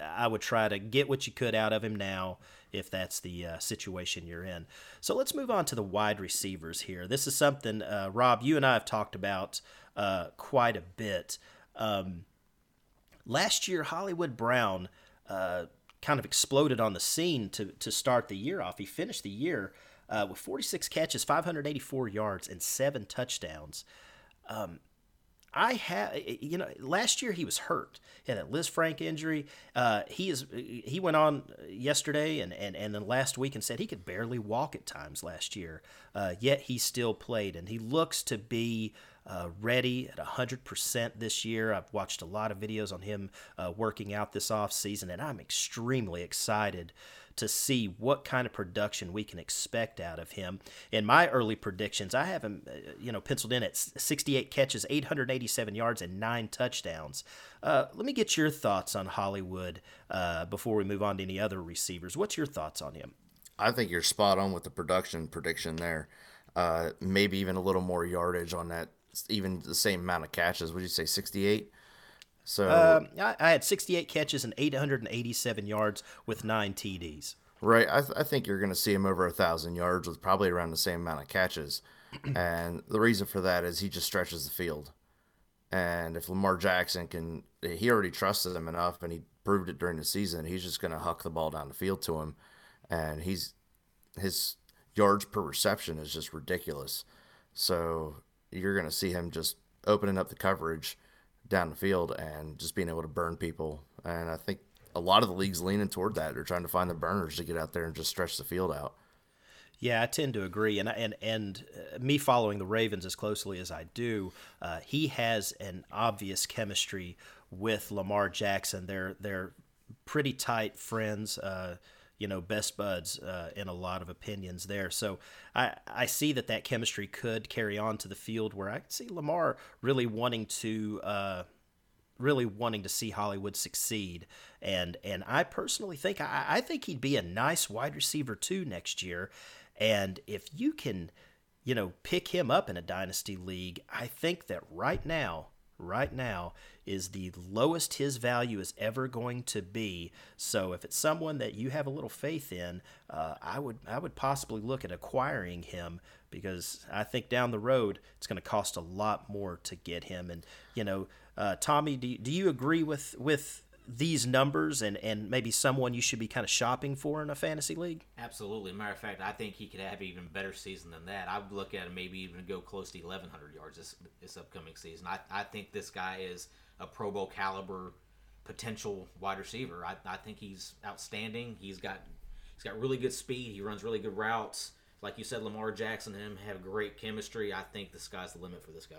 I would try to get what you could out of him now if that's the uh, situation you're in. So let's move on to the wide receivers here. This is something, uh, Rob, you and I have talked about uh, quite a bit. Um, last year, Hollywood Brown uh, kind of exploded on the scene to, to start the year off. He finished the year uh, with 46 catches, 584 yards, and seven touchdowns. Um, I have, you know, last year he was hurt. He had that Lisfranc injury. Uh, he is he went on yesterday and, and, and then last week and said he could barely walk at times last year. Uh, yet he still played, and he looks to be uh, ready at 100% this year. I've watched a lot of videos on him uh, working out this off season, and I'm extremely excited to see what kind of production we can expect out of him. In my early predictions, I have him, uh, you know, penciled in at 68 catches, 887 yards, and nine touchdowns. Uh, let me get your thoughts on Hollywood uh, before we move on to any other receivers. What's your thoughts on him? I think you're spot on with the production prediction there. Uh, maybe even a little more yardage on that, even the same amount of catches. Would you say 68? So um, I, I, had 68 catches and 887 yards with nine TDs. Right. I, th- I think you're going to see him over a thousand yards with probably around the same amount of catches. and the reason for that is he just stretches the field. And if Lamar Jackson can, he already trusted him enough, and he proved it during the season. He's just going to huck the ball down the field to him, and he's his yards per reception is just ridiculous. So you're going to see him just opening up the coverage down the field and just being able to burn people. And I think a lot of the leagues leaning toward that. They're trying to find the burners to get out there and just stretch the field out. Yeah, I tend to agree, and and and uh, me following the Ravens as closely as I do, uh, he has an obvious chemistry with Lamar Jackson. They're they're pretty tight friends. Uh, you know, best buds uh, in a lot of opinions there. So I, I see that that chemistry could carry on to the field where I see Lamar really wanting to. Uh, really wanting to see Hollywood succeed. And and I personally think I, I think he'd be a nice wide receiver too next year. And if you can, you know, pick him up in a dynasty league, I think that right now, right now is the lowest his value is ever going to be. So if it's someone that you have a little faith in, uh, I would I would possibly look at acquiring him because I think down the road it's going to cost a lot more to get him. And you know, uh, Tommy, do, do you agree with with these numbers and, and maybe someone you should be kind of shopping for in a fantasy league? Absolutely. Matter of fact, I think he could have even better season than that. I would look at him maybe even go close to 1,100 yards this, this upcoming season. I, I think this guy is – a Pro Bowl caliber potential wide receiver. I, I think he's outstanding. He's got he's got really good speed. He runs really good routes. Like you said, Lamar Jackson and him have great chemistry. I think the sky's the limit for this guy.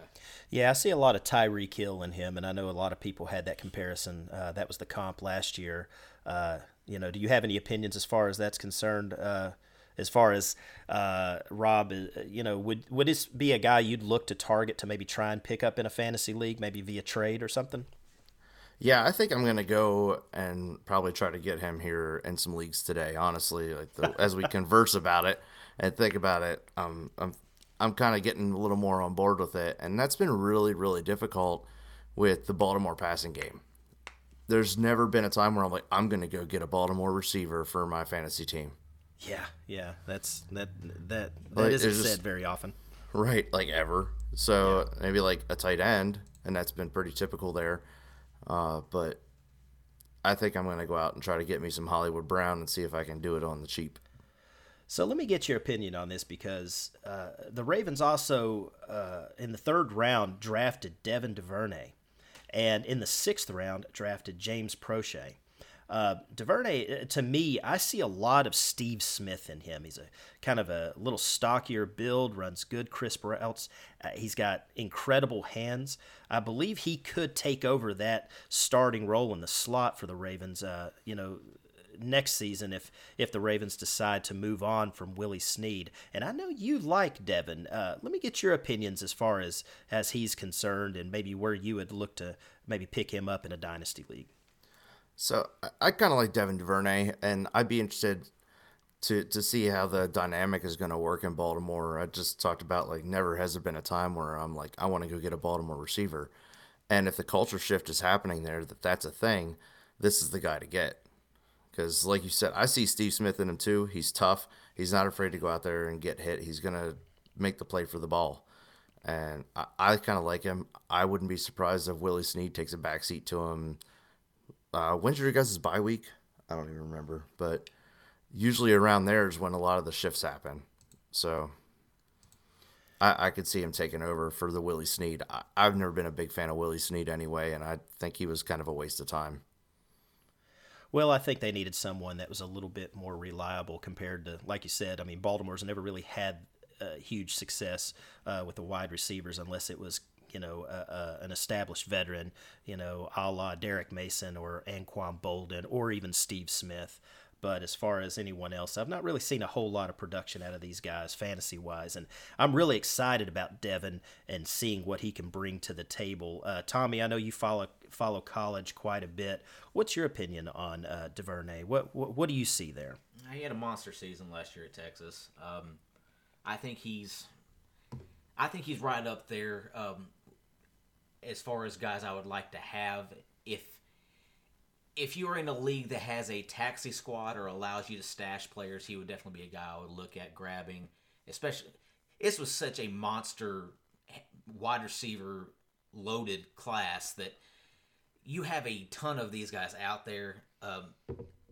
Yeah, I see a lot of Tyreek Hill in him, and I know a lot of people had that comparison. Uh, that was the comp last year. Uh, you know, do you have any opinions as far as that's concerned? Uh, as far as uh, Rob, uh, you know, would would this be a guy you'd look to target to maybe try and pick up in a fantasy league, maybe via trade or something? Yeah, I think I'm gonna go and probably try to get him here in some leagues today. Honestly, like the, as we converse about it and think about it, um, I'm I'm kind of getting a little more on board with it, and that's been really really difficult with the Baltimore passing game. There's never been a time where I'm like, I'm gonna go get a Baltimore receiver for my fantasy team. Yeah, yeah, that's that that that like, isn't said very often. Right, like ever. So yeah. maybe like a tight end, and that's been pretty typical there. Uh, but I think I'm going to go out and try to get me some Hollywood Brown and see if I can do it on the cheap. So let me get your opinion on this because uh, the Ravens also uh, in the third round drafted Devin Duvernay, and in the sixth round drafted James Proche. Uh, Duvernay, uh, to me, I see a lot of Steve Smith in him. He's a kind of a little stockier build, runs good crisp routes. Uh, he's got incredible hands. I believe he could take over that starting role in the slot for the Ravens. Uh, you know, next season if if the Ravens decide to move on from Willie Snead. And I know you like Devin. Uh, let me get your opinions as far as as he's concerned, and maybe where you would look to maybe pick him up in a dynasty league. So I, kind of like Devin Duvernay, and I'd be interested to to see how the dynamic is going to work in Baltimore. I just talked about like never has there been a time where I'm like I want to go get a Baltimore receiver, and if the culture shift is happening there, that that's a thing. This is the guy to get because, like you said, I see Steve Smith in him too. He's tough. He's not afraid to go out there and get hit. He's gonna make the play for the ball, and I, I kind of like him. I wouldn't be surprised if Willie Snead takes a backseat to him uh, when's your guys' bye week? I don't even remember, but usually around there is when a lot of the shifts happen. So, I, I could see him taking over for the Willie Snead. I, I've never been a big fan of Willie Snead anyway, and I think he was kind of a waste of time. Well, I think they needed someone that was a little bit more reliable compared to, like you said, I mean, Baltimore's never really had uh, huge success uh, with the wide receivers unless it was, you know, an established veteran, you know, a la Derrick Mason or Anquan Boldin or even Steve Smith. But as far as anyone else, I've not really seen a whole lot of production out of these guys fantasy wise. And I'm really excited about Devin and seeing what he can bring to the table. Uh, Tommy, I know you follow follow college quite a bit. What's your opinion on uh, Duvernay? What, what, what do you see there? He had a monster season last year at Texas. Um, I think he's I think he's right up there um, as far as guys I would like to have if if you are in a league that has a taxi squad or allows you to stash players, he would definitely be a guy I would look at grabbing. Especially, this was such a monster wide receiver loaded class that you have a ton of these guys out there. Um,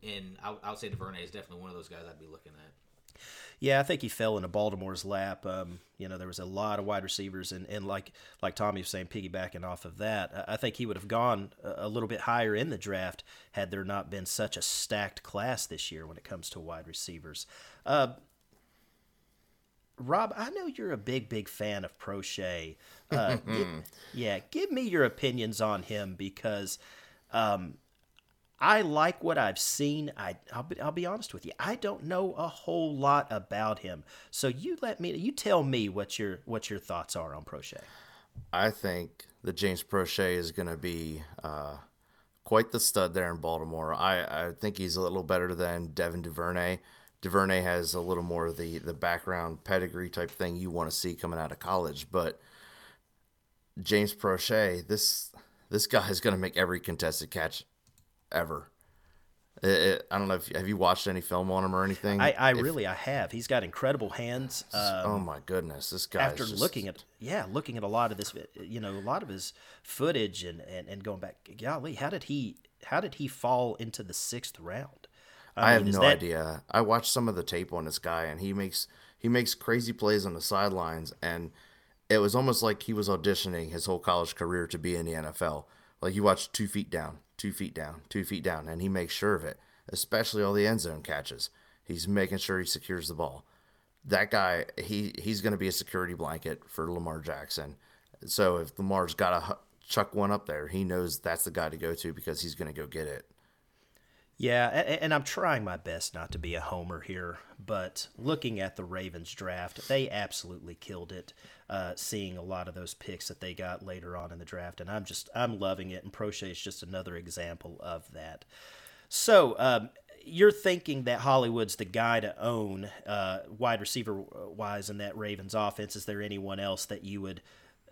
and I, I would say Duvernay is definitely one of those guys I'd be looking at. Yeah, I think he fell into Baltimore's lap. Um, you know, there was a lot of wide receivers, and, and like like Tommy was saying, piggybacking off of that, I think he would have gone a, little bit higher in the draft had there not been such a stacked class this year when it comes to wide receivers. Uh, Rob, I know you're a big, big fan of Proche. Uh, give, yeah, give me your opinions on him because um, I like what I've seen. I I'll be, I'll be honest with you. I don't know a whole lot about him. So you let me you tell me what your what your thoughts are on Proche. I think that James Proche is going to be uh, quite the stud there in Baltimore. I, I think he's a little better than Devin Duvernay. Duvernay has a little more of the the background pedigree type thing you want to see coming out of college, but James Proche, this this guy is going to make every contested catch ever. It, it, I don't know if have you watched any film on him or anything. I, I if, really I have. He's got incredible hands. Um, oh my goodness, this guy. After just, looking at yeah, looking at a lot of this, you know, a lot of his footage and, and, and going back, golly, how did he how did he fall into the sixth round? I, I mean, have no that... idea. I watched some of the tape on this guy, and he makes he makes crazy plays on the sidelines, and it was almost like he was auditioning his whole college career to be in the NFL. Like you watch two feet down, two feet down, two feet down, and he makes sure of it, especially all the end zone catches. He's making sure he secures the ball. That guy, he he's going to be a security blanket for Lamar Jackson. So if Lamar's got to chuck one up there, he knows that's the guy to go to because he's going to go get it. Yeah, and I'm trying my best not to be a homer here, but looking at the Ravens draft, they absolutely killed it. Uh, seeing a lot of those picks that they got later on in the draft, and I'm just I'm loving it. And Proche is just another example of that. So um, you're thinking that Hollywood's the guy to own uh, wide receiver wise in that Ravens offense. Is there anyone else that you would?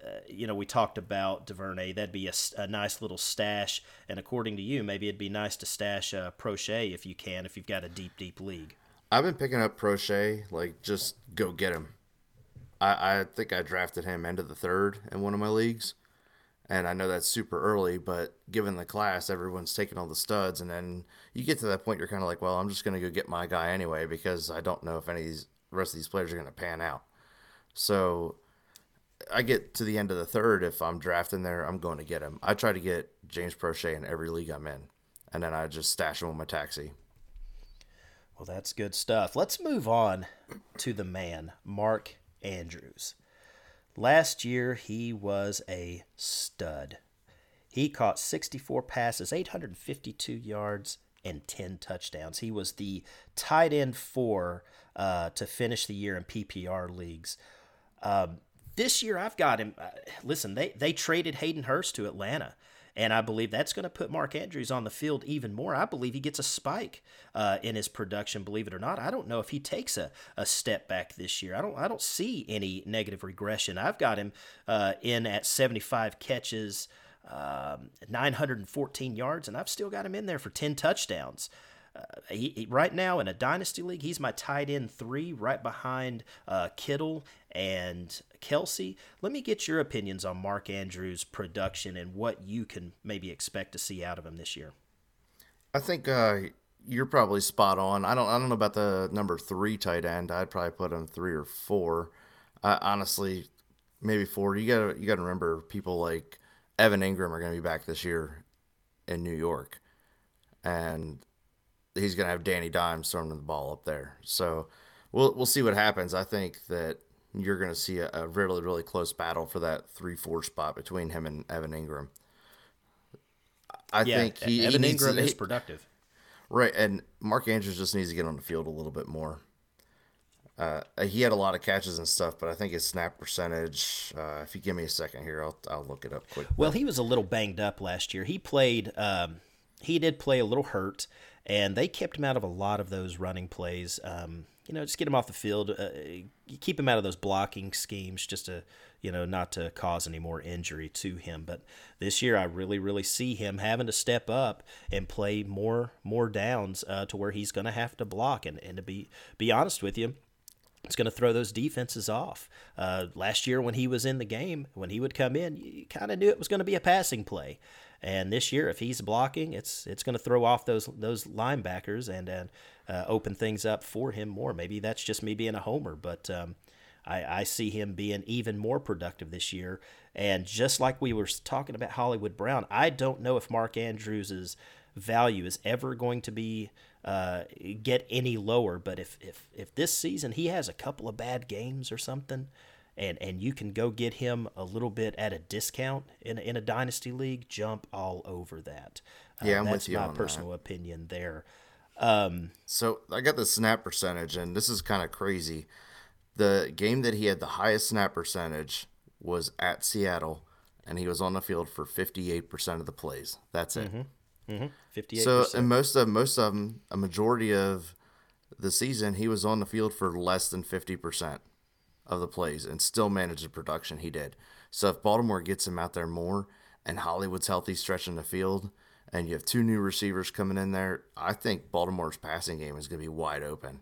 Uh, you know, we talked about Duvernay. That'd be a, a, nice little stash. And according to you, maybe it'd be nice to stash uh, Proche if you can, if you've got a deep, deep league. I've been picking up Proche, like just go get him. I, I think I drafted him end of the third in one of my leagues. And I know that's super early, but given the class, everyone's taking all the studs. And then you get to that point, you're kind of like, well, I'm just going to go get my guy anyway because I don't know if any of these rest of these players are going to pan out. So I get to the end of the third. If I'm drafting there, I'm going to get him. I try to get James Proche in every league I'm in, and then I just stash him on my taxi. Well, that's good stuff. Let's move on to the man, Mark Andrews. Last year, he was a stud. He caught 64 passes, 852 yards, and 10 touchdowns. He was the tight end four uh, to finish the year in PPR leagues. Um, this year, I've got him. Uh, listen, they, they traded Hayden Hurst to Atlanta. And I believe that's going to put Mark Andrews on the field even more. I believe he gets a spike uh, in his production, believe it or not. I don't know if he takes a, a step back this year. I don't I don't see any negative regression. I've got him uh, in at 75 catches, um, 914 yards, and I've still got him in there for 10 touchdowns. Uh, he, he, right now in a dynasty league, he's my tight end three, right behind uh, Kittle and Kelce. Let me get your opinions on Mark Andrews' production and what you can maybe expect to see out of him this year. I think uh, you're probably spot on. I don't I don't know about the number three tight end. I'd probably put him three or four. Uh, honestly, maybe four. You gotta you gotta remember people like Evan Engram are gonna be back this year in New York, and he's gonna have Danny Dimes throwing the ball up there. So we'll we'll see what happens. I think that you're gonna see a, a really really close battle for that three four spot between him and Evan Engram. I yeah, think he, Evan he Engram to, is productive. Right, and Mark Andrews just needs to get on the field a little bit more. Uh, he had a lot of catches and stuff, but I think his snap percentage. Uh, if you give me a second here, I'll I'll look it up quick. Well, he was a little banged up last year. He played. Um, he did play a little hurt, and they kept him out of a lot of those running plays. Um, you know, just get him off the field. Uh, keep him out of those blocking schemes, just to you know not to cause any more injury to him. But this year, I really, really see him having to step up and play more more downs uh, to where he's going to have to block. And and to be be honest with you, it's going to throw those defenses off. Uh, last year, when he was in the game, when he would come in, you kind of knew it was going to be a passing play. And this year, if he's blocking, it's it's going to throw off those those linebackers and and uh, open things up for him more. Maybe that's just me being a homer, but um, I, I see him being even more productive this year. And just like we were talking about Hollywood Brown, I don't know if Mark Andrews's value is ever going to be uh, get any lower. But if, if if this season he has a couple of bad games or something, and and you can go get him a little bit at a discount in a, in a dynasty league, jump all over that. Uh, Yeah, that's you my on that. personal opinion there. Um, So I got the snap percentage, and this is kind of crazy. The game that he had the highest snap percentage was at Seattle, and he was on the field for 58% of the plays. That's it. Fifty-eight. So, and most of most of them, a majority of the season, he was on the field for less than 50% of the plays and still managed the production he did. So, if Baltimore gets him out there more and Hollywood's healthy stretching the field, and you have two new receivers coming in there, I think Baltimore's passing game is going to be wide open.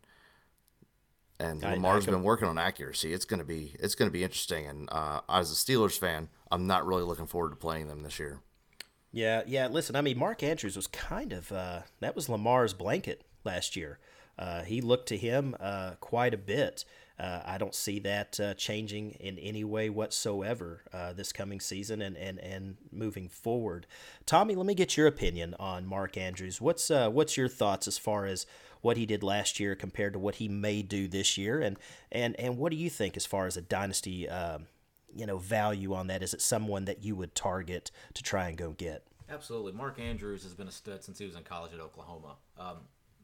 And I- I Lamar's com- been working on accuracy. It's going to be it's going to be interesting. And uh, as a Steelers fan, I'm not really looking forward to playing them this year. Yeah, yeah. Listen, I mean, Mark Andrews was kind of uh, that was Lamar's blanket last year. Uh, he looked to him uh, quite a bit. Uh, I don't see that uh, changing in any way whatsoever uh, this coming season and, and, and moving forward. Tommy, let me get your opinion on Mark Andrews. What's uh, what's your thoughts as far as what he did last year compared to what he may do this year, and and and what do you think as far as a dynasty? um you know, value on that? Is it someone that you would target to try and go get? Absolutely. Mark Andrews has been a stud since he was in college at Oklahoma. Um,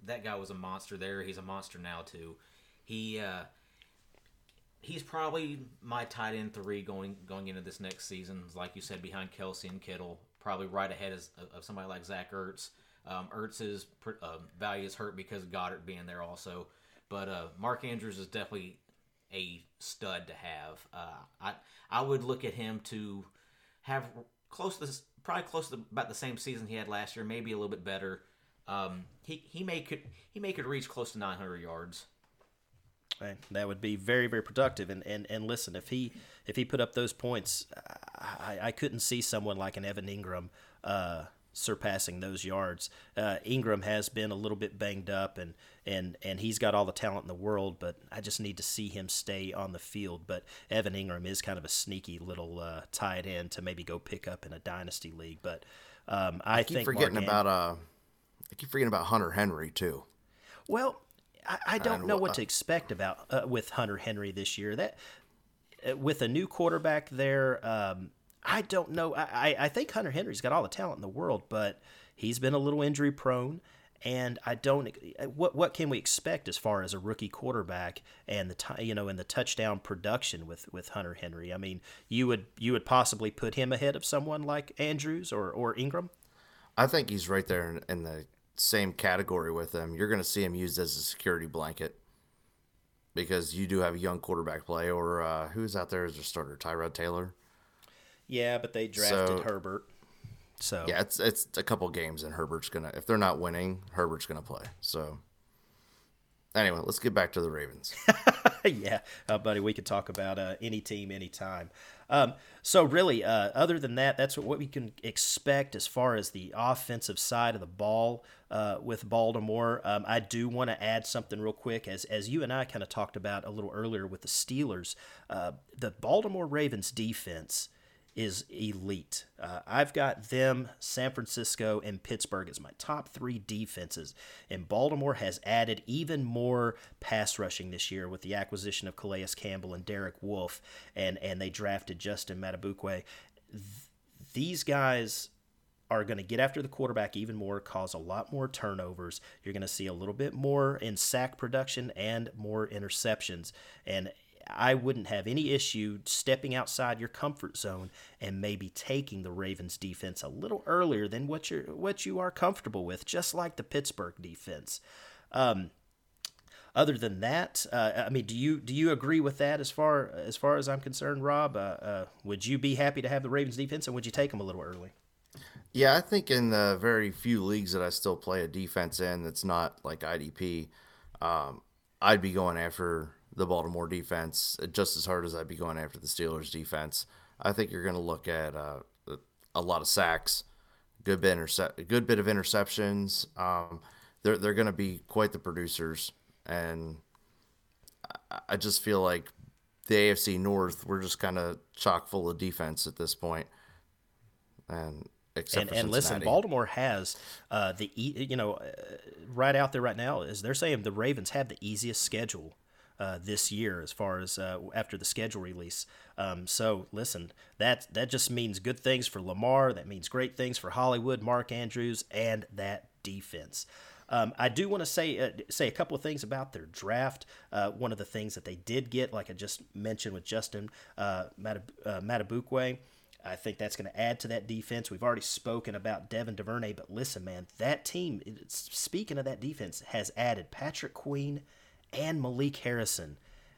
that guy was a monster there. He's a monster now too. He uh, he's probably my tight end three going going into this next season. Like you said, behind Kelce and Kittle, probably right ahead of, somebody like Zach Ertz. Um, Ertz's uh, value is hurt because Goedert being there also, but uh, Mark Andrews is definitely a stud to have. Uh, I I would look at him to have close to this, probably close to about the same season he had last year, maybe a little bit better. Um, he he may could he may could reach close to 900 yards. Right. That would be very, very productive. And, and and listen, if he if he put up those points, I, I couldn't see someone like an Evan Engram uh, surpassing those yards. Uh, Engram has been a little bit banged up, and and and he's got all the talent in the world, but I just need to see him stay on the field. But Evan Engram is kind of a sneaky little uh, tight end to maybe go pick up in a dynasty league. But um, I, I keep think forgetting Mark about uh, I keep forgetting about Hunter Henry too. Well, I, I don't And know wha- what to expect about uh, with Hunter Henry this year. That uh, with a new quarterback there, um, I don't know. I, I- think Hunter Henry's got all the talent in the world, but he's been a little injury prone. And I don't. uh, What what can we expect as far as a rookie quarterback and the you know and the touchdown production with, with Hunter Henry? I mean, you would you would possibly put him ahead of someone like Andrews or, or Engram. I think he's right there in, in the same category with them. You're going to see him used as a security blanket because you do have a young quarterback play. Or uh, who's out there as a starter? Tyrod Taylor. Yeah, but they drafted So- Herbert. So Yeah, it's it's a couple games, and Herbert's gonna. If they're not winning, Herbert's gonna play. So anyway, let's get back to the Ravens. yeah, uh, buddy, we could talk about uh, any team, anytime. Um, so really, uh, other than that, that's what, we can expect as far as the offensive side of the ball uh, with Baltimore. Um, I do want to add something real quick, as as you and I kind of talked about a little earlier with the Steelers. Uh, the Baltimore Ravens defense is elite. Uh, I've got them, San Francisco, and Pittsburgh as my top three defenses. And Baltimore has added even more pass rushing this year with the acquisition of Calais Campbell and Derek Wolfe, and, and they drafted Justin Madubuike. Th- these guys are going to get after the quarterback even more, cause a lot more turnovers. You're going to see a little bit more in sack production and more interceptions. And I wouldn't have any issue stepping outside your comfort zone and maybe taking the Ravens defense a little earlier than what you what you are comfortable with, just like the Pittsburgh defense. Um, other than that, uh, I mean, do you do you agree with that as far as far as I'm concerned, Rob? Uh, uh, would you be happy to have the Ravens defense, and would you take them a little early? Yeah, I think in the very few leagues that I still play a defense in that's not like IDP, um, I'd be going after the Baltimore defense just as hard as I'd be going after the Steelers defense. I think you're going to look at uh, a lot of sacks, good bit intercept, good bit of interceptions. Um, they're they're going to be quite the producers, and I, I just feel like the AFC North we're just kind of chock full of defense at this point, and and, and listen, Baltimore has uh, the you know uh, right out there right now is they're saying the Ravens have the easiest schedule uh, this year as far as uh, after the schedule release. Um, so listen, that that just means good things for Lamar. That means great things for Hollywood, Mark Andrews, and that defense. Um, I do want to say uh, say a couple of things about their draft. Uh, one of the things that they did get, like I just mentioned with Justin uh, uh, I think that's going to add to that defense. We've already spoken about Devin Duvernay, but listen, man, that team. Speaking of that defense, has added Patrick Queen and Malik Harrison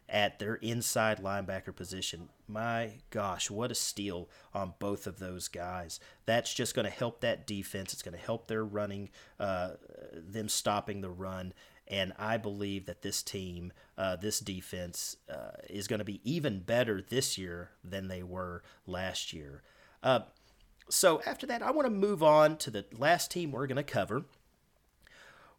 at their inside linebacker position. My gosh, what a steal on both of those guys. That's just going to help that defense. It's going to help their running, uh, them stopping the run. And I believe that this team, uh, this defense, uh, is going to be even better this year than they were last year. Uh, so after that, I want to move on to the last team we're going to cover.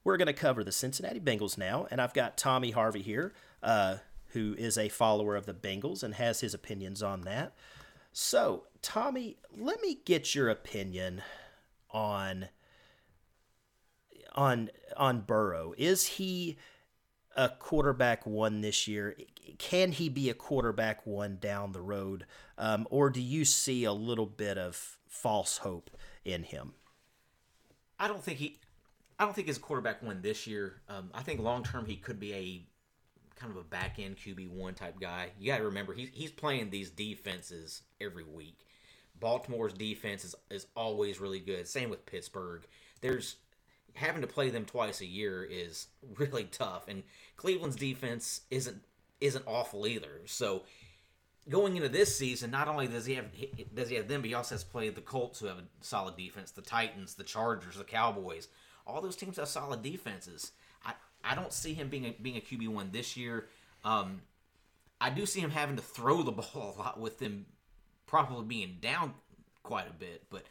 We're going to cover the Cincinnati Bengals now, and I've got Tommy Harvey here, uh, who is a follower of the Bengals and has his opinions on that. So, Tommy, let me get your opinion on on on Burrow. Is he a quarterback one this year? Can he be a quarterback one down the road, um, or do you see a little bit of false hope in him? I don't think he. I don't think he's a quarterback one this year. Um, I think long term he could be a kind of a back end QB one type guy. You got to remember he's he's playing these defenses every week. Baltimore's defense is, is always really good. Same with Pittsburgh. There's having to play them twice a year is really tough, and Cleveland's defense isn't isn't awful either. So going into this season, not only does he have does he have them, but he also has played the Colts, who have a solid defense, the Titans, the Chargers, the Cowboys all those teams have solid defenses. I, I don't see him being a, being a QB one this year. Um, I do see him having to throw the ball a lot with them probably being down quite a bit, but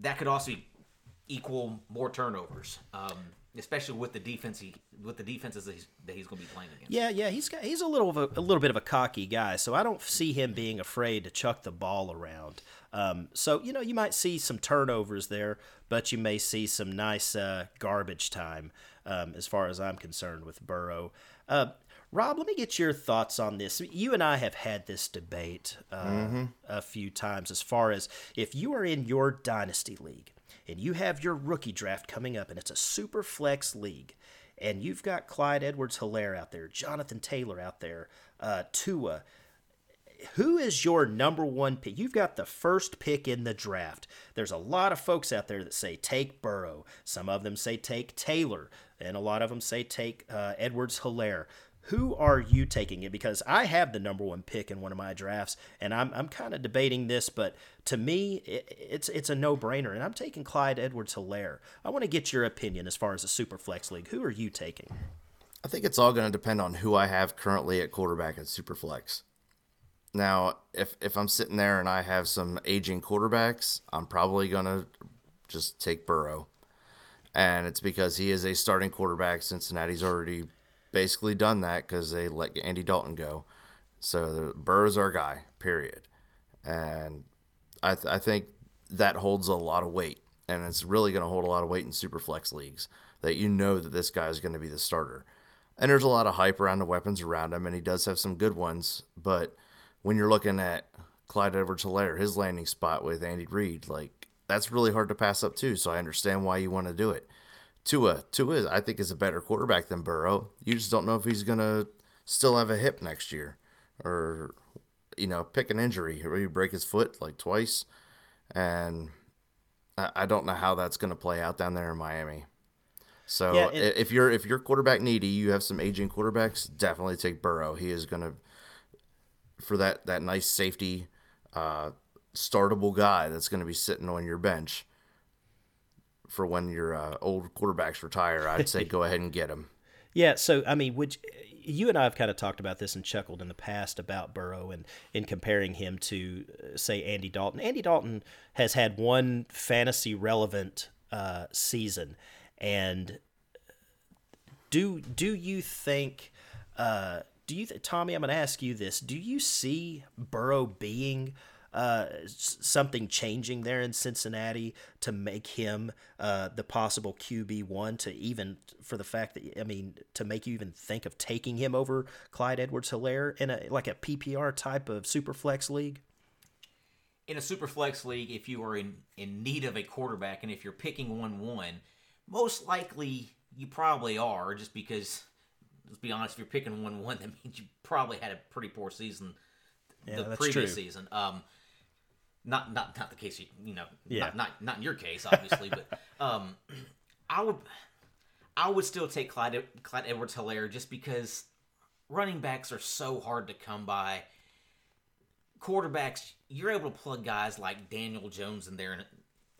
that could also equal more turnovers. Um, especially with the defense he, with the defenses that he's, that he's going to be playing against. Yeah, yeah, he's got he's a little of a, a, little bit of a cocky guy, so I don't see him being afraid to chuck the ball around. Um, so you know, you might see some turnovers there, but you may see some nice uh, garbage time, um, as far as I'm concerned with Burrow. Uh, Rob, let me get your thoughts on this. You and I have had this debate uh, mm-hmm. a few times as far as if you are in your dynasty league and you have your rookie draft coming up and it's a super flex league and you've got Clyde Edwards Helaire out there, Jonathan Taylor out there, uh, Tua, who is your number one pick? You've got the first pick in the draft. There's a lot of folks out there that say take Burrow. Some of them say take Taylor, and a lot of them say take uh, Edwards Helaire. Who are you taking it? Because I have the number one pick in one of my drafts, and I'm, I'm kind of debating this, but to me, it, it's it's a no brainer, and I'm taking Clyde Edwards Helaire. I want to get your opinion as far as a super flex league. Who are you taking? I think it's all going to depend on who I have currently at quarterback at Superflex. Now, if if I'm sitting there and I have some aging quarterbacks, I'm probably going to just take Burrow. And it's because he is a starting quarterback. Cincinnati's already basically done that because they let Andy Dalton go. So the Burrow's our guy, period. And I, th- I think that holds a lot of weight. And it's really going to hold a lot of weight in super flex leagues that you know that this guy is going to be the starter. And there's a lot of hype around the weapons around him, and he does have some good ones. But when you're looking at Clyde Edwards Helaire, his landing spot with Andy Reid, like that's really hard to pass up too. So I understand why you want to do it. Tua, Tua, I think is a better quarterback than Burrow. You just don't know if he's gonna still have a hip next year, or you know, pick an injury or he break his foot like twice, and I don't know how that's gonna play out down there in Miami. So yeah, it, if you're if you're quarterback needy, you have some aging quarterbacks. Definitely take Burrow. He is gonna for that that nice safety, uh, startable guy that's gonna be sitting on your bench for when your uh, old quarterbacks retire. I'd say go ahead and get him. Yeah. So I mean, would you and I have kind of talked about this and chuckled in the past about Burrow and in comparing him to uh, say Andy Dalton. Andy Dalton has had one fantasy relevant uh, season and do do you think? Uh, do you, th- Tommy? I'm going to ask you this. Do you see Burrow being uh, something changing there in Cincinnati to make him uh, the possible QB one to even for the fact that I mean to make you even think of taking him over Clyde Edwards Helaire in a like a PPR type of super flex league? In a super flex league, if you are in, in need of a quarterback and if you're picking one one, most likely you probably are, just because. Let's be honest. If you're picking one one, that means you probably had a pretty poor season yeah, the previous true. season. Um, not not not the case. You, you know, yeah. not, not not in your case, obviously, but um, I would I would still take Clyde Clyde Edwards Helaire just because running backs are so hard to come by. Quarterbacks, you're able to plug guys like Daniel Jones in there in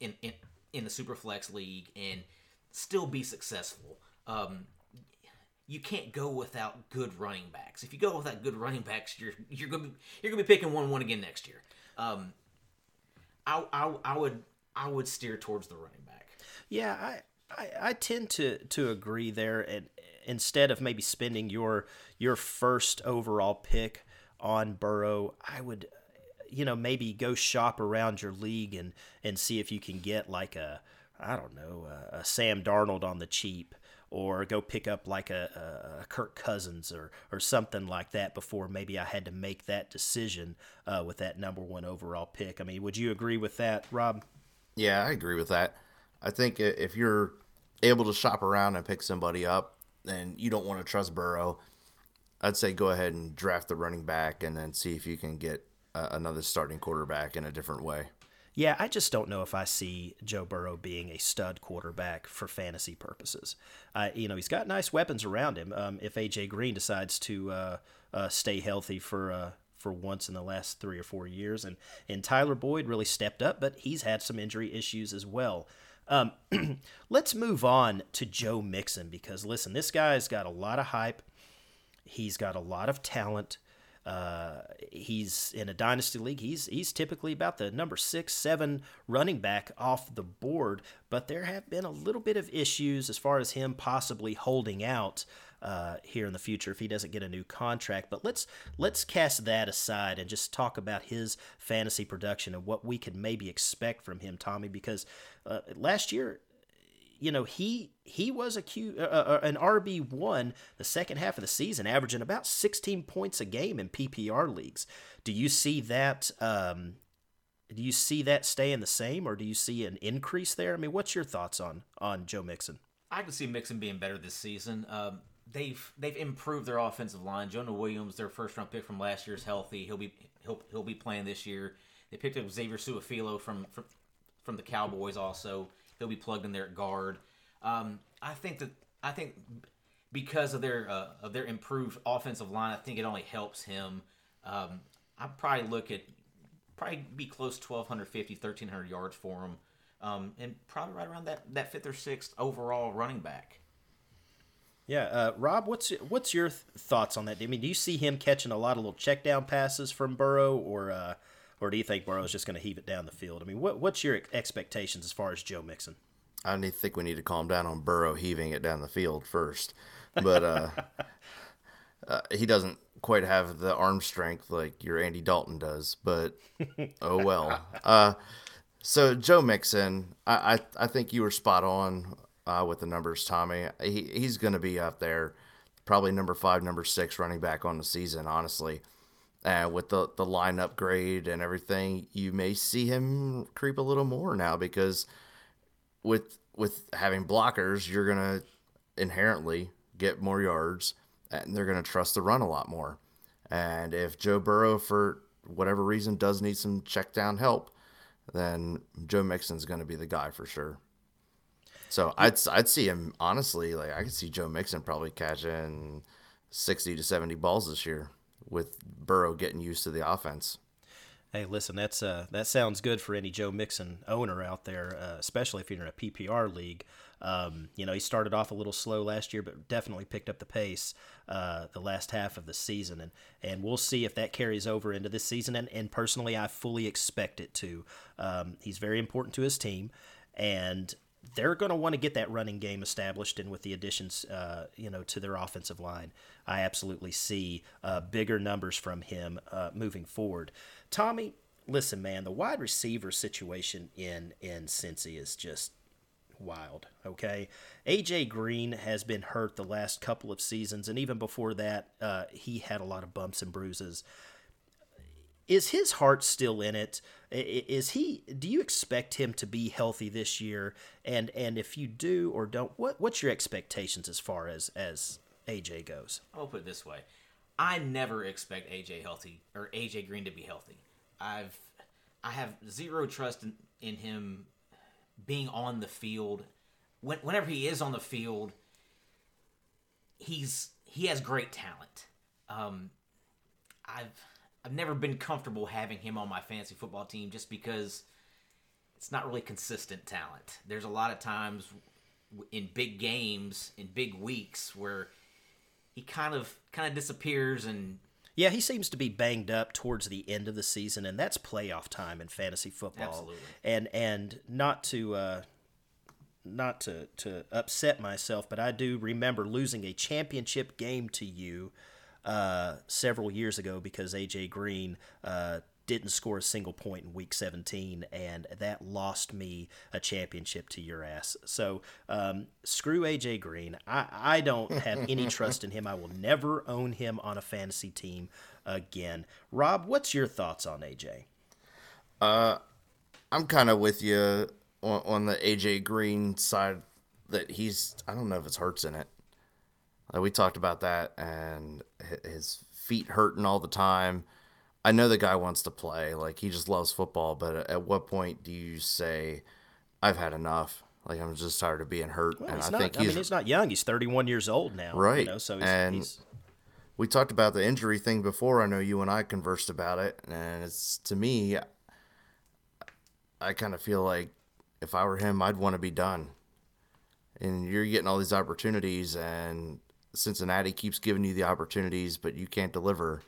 in in, in the Superflex league and still be successful. Um, you can't go without good running backs. If you go without good running backs, you're you're gonna be, you're gonna be picking one one again next year. Um, I, I I would I would steer towards the running back. Yeah, I I, I tend to to agree there, and instead of maybe spending your your first overall pick on Burrow, I would you know maybe go shop around your league and and see if you can get like a I don't know, a, a Sam Darnold on the cheap, or go pick up like a, a, Kirk Cousins or or something like that before maybe I had to make that decision uh, with that number one overall pick. I mean, would you agree with that, Rob? Yeah, I agree with that. I think if you're able to shop around and pick somebody up, and you don't want to trust Burrow, I'd say go ahead and draft the running back and then see if you can get uh, another starting quarterback in a different way. Yeah, I just don't know if I see Joe Burrow being a stud quarterback for fantasy purposes. Uh, you know, he's got nice weapons around him. Um, if AJ Green decides to uh, uh, stay healthy for uh, for once in the last three or four years, and and Tyler Boyd really stepped up, but he's had some injury issues as well. Um, let's move on to Joe Mixon because listen, this guy's got a lot of hype. He's got a lot of talent. Uh, he's in a dynasty league. He's he's typically about the number six, seven running back off the board. But there have been a little bit of issues as far as him possibly holding out uh, here in the future if he doesn't get a new contract. But let's let's cast that aside and just talk about his fantasy production and what we could maybe expect from him, Tommy. Because uh, last year you know he he was a Q uh, uh, an RB one the second half of the season, averaging about 16 points a game in PPR leagues. Do you see that? Um, do you see that staying the same, or do you see an increase there? I mean, what's your thoughts on on Joe Mixon? I can see Mixon being better this season. Um, they've they've improved their offensive line. Jonah Williams, their first round pick from last year, is healthy. He'll be he'll he'll be playing this year. They picked up Xavier Su'a-Filo from, from from the Cowboys also. He'll be plugged in there at guard. Um, I think that I think because of their uh, of their improved offensive line, I think it only helps him. Um, I'd probably look at probably be close 1,250, 1,300 yards for him, um, and probably right around that that fifth or sixth overall running back. Yeah, uh, Rob, what's what's your th- thoughts on that? I mean, do you see him catching a lot of little check down passes from Burrow, or uh, or do you think Burrow's just going to heave it down the field? I mean, what what's your expectations as far as Joe Mixon? I need, think we need to calm down on Burrow heaving it down the field first, but uh, uh, he doesn't quite have the arm strength like your Andy Dalton does. But oh well. Uh, so Joe Mixon, I, I, I think you were spot on uh, with the numbers, Tommy. He, he's going to be up there, probably number five, number six running back on the season, honestly. And with the, the line upgrade and everything, you may see him creep a little more now because with with having blockers, you're gonna inherently get more yards, and they're gonna trust the run a lot more. And if Joe Burrow, for whatever reason, does need some check down help, then Joe Mixon's gonna be the guy for sure. So I'd I'd see him honestly like I could see Joe Mixon probably catching sixty to seventy balls this year with Burrow getting used to the offense. Hey, listen, that's uh, that sounds good for any Joe Mixon owner out there, uh, especially if you're in a PPR league. Um, you know, he started off a little slow last year, but definitely picked up the pace uh, the last half of the season, and and we'll see if that carries over into this season. And, and personally, I fully expect it to. Um, he's very important to his team, and they're going to want to get that running game established, and with the additions, uh, you know, to their offensive line, I absolutely see uh, bigger numbers from him uh, moving forward. Tommy, listen, man, the wide receiver situation in in Cincy is just wild. Okay, AJ Green has been hurt the last couple of seasons, and even before that, uh, he had a lot of bumps and bruises. Is his heart still in it? Is he? Do you expect him to be healthy this year? And and if you do or don't, what what's your expectations as far as as AJ goes? I'll put it this way: I never expect AJ healthy or AJ Green to be healthy. I've I have zero trust in, in him being on the field. When, whenever he is on the field, he's he has great talent. Um, I've I've never been comfortable having him on my fantasy football team just because it's not really consistent talent. There's a lot of times in big games, in big weeks, where he kind of kind of disappears and yeah, he seems to be banged up towards the end of the season, and that's playoff time in fantasy football. Absolutely. And and not to uh, not to to upset myself, but I do remember losing a championship game to you uh, several years ago because AJ Green uh, didn't score a single point in week 17, and that lost me a championship to your ass. So um, screw AJ Green. I, I don't have any trust in him. I will never own him on a fantasy team again. Rob, what's your thoughts on AJ? Uh, I'm kind of with you on, on, the AJ Green side that he's, I don't know if it's hurts in it. We talked about that, and his feet hurting all the time I know the guy wants to play, like he just loves football, but at what point do you say, "I've had enough"? Like I'm just tired of being hurt. Well, and I not, think I mean, he's not young. He's 31 years old now, right? You know, so he's, and he's... we talked about the injury thing before. I know you and I conversed about it, and it's to me, I kind of feel like if I were him, I'd want to be done. And you're getting all these opportunities, and Cincinnati keeps giving you the opportunities, but you can't deliver.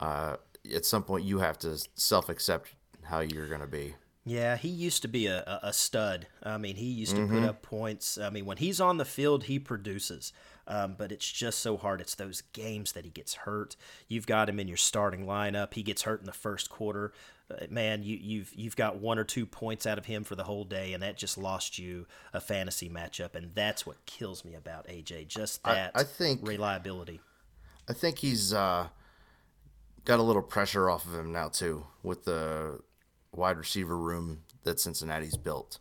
Uh, at some point you have to self accept how you're going to be. Yeah, he used to be a, a stud. I mean, he used to mm-hmm. put up points. I mean, when he's on the field, he produces. Um, but it's just so hard. It's those games that he gets hurt. You've got him in your starting lineup. He gets hurt in the first quarter. Uh, man, you, you've you've got one or two points out of him for the whole day, and that just lost you a fantasy matchup. And that's what kills me about AJ. Just that I, I think reliability. I think he's. Uh got a little pressure off of him now too with the wide receiver room that Cincinnati's built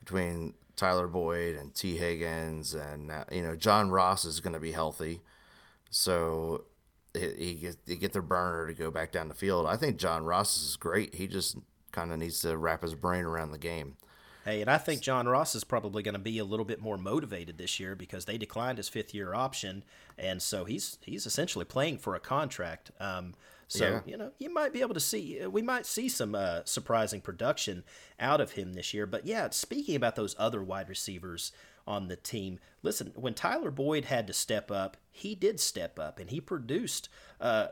between Tyler Boyd and Tee Higgins and you know John Ross is going to be healthy, so he, get, they get their burner to go back down the field. I think John Ross is great. He just kind of needs to wrap his brain around the game. Hey, and I think John Ross is probably going to be a little bit more motivated this year because they declined his fifth year option, and so he's he's essentially playing for a contract. Um, so yeah. you know you might be able to see we might see some uh, surprising production out of him this year. But yeah, speaking about those other wide receivers on the team. Listen, when Tyler Boyd had to step up, he did step up and he produced uh,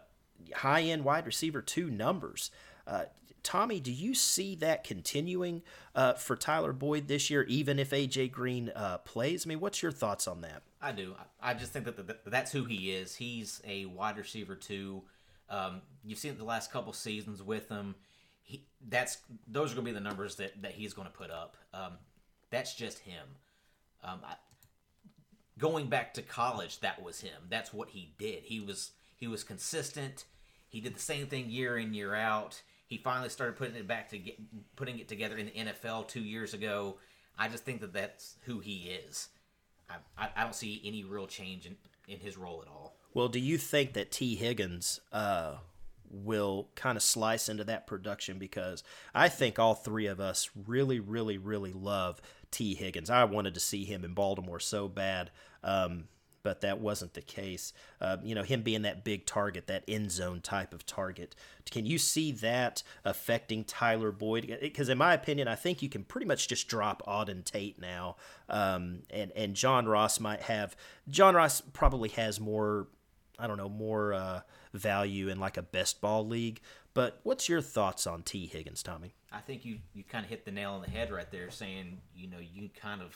high end wide receiver two numbers. Uh, Tommy, do you see that continuing uh, for Tyler Boyd this year, even if AJ Green uh, plays? I mean, what's your thoughts on that? I do. I just think that that's who he is. He's a wide receiver too. Um, you've seen the last couple seasons with him. He, that's those are going to be the numbers that, that he's going to put up. Um, that's just him. Um, I, going back to college, that was him. That's what he did. He was he was consistent. He did the same thing year in year out. He finally started putting it back to get putting it together in the NFL two years ago. I just think that that's who he is. I, I, don't see any real change in, in his role at all. Well, do you think that Tee Higgins uh, will kind of slice into that production? Because I think all three of us really, really, really love Tee Higgins. I wanted to see him in Baltimore so bad. Um, but that wasn't the case. Uh, you know, him being that big target, that end zone type of target. Can you see that affecting Tyler Boyd? Because in my opinion, I think you can pretty much just drop Auden Tate now, um, and and John Ross might have. John Ross probably has more. I don't know more uh, value in like a best ball league. But what's your thoughts on Tee Higgins, Tommy? I think you, you kind of hit the nail on the head right there, saying you know you kind of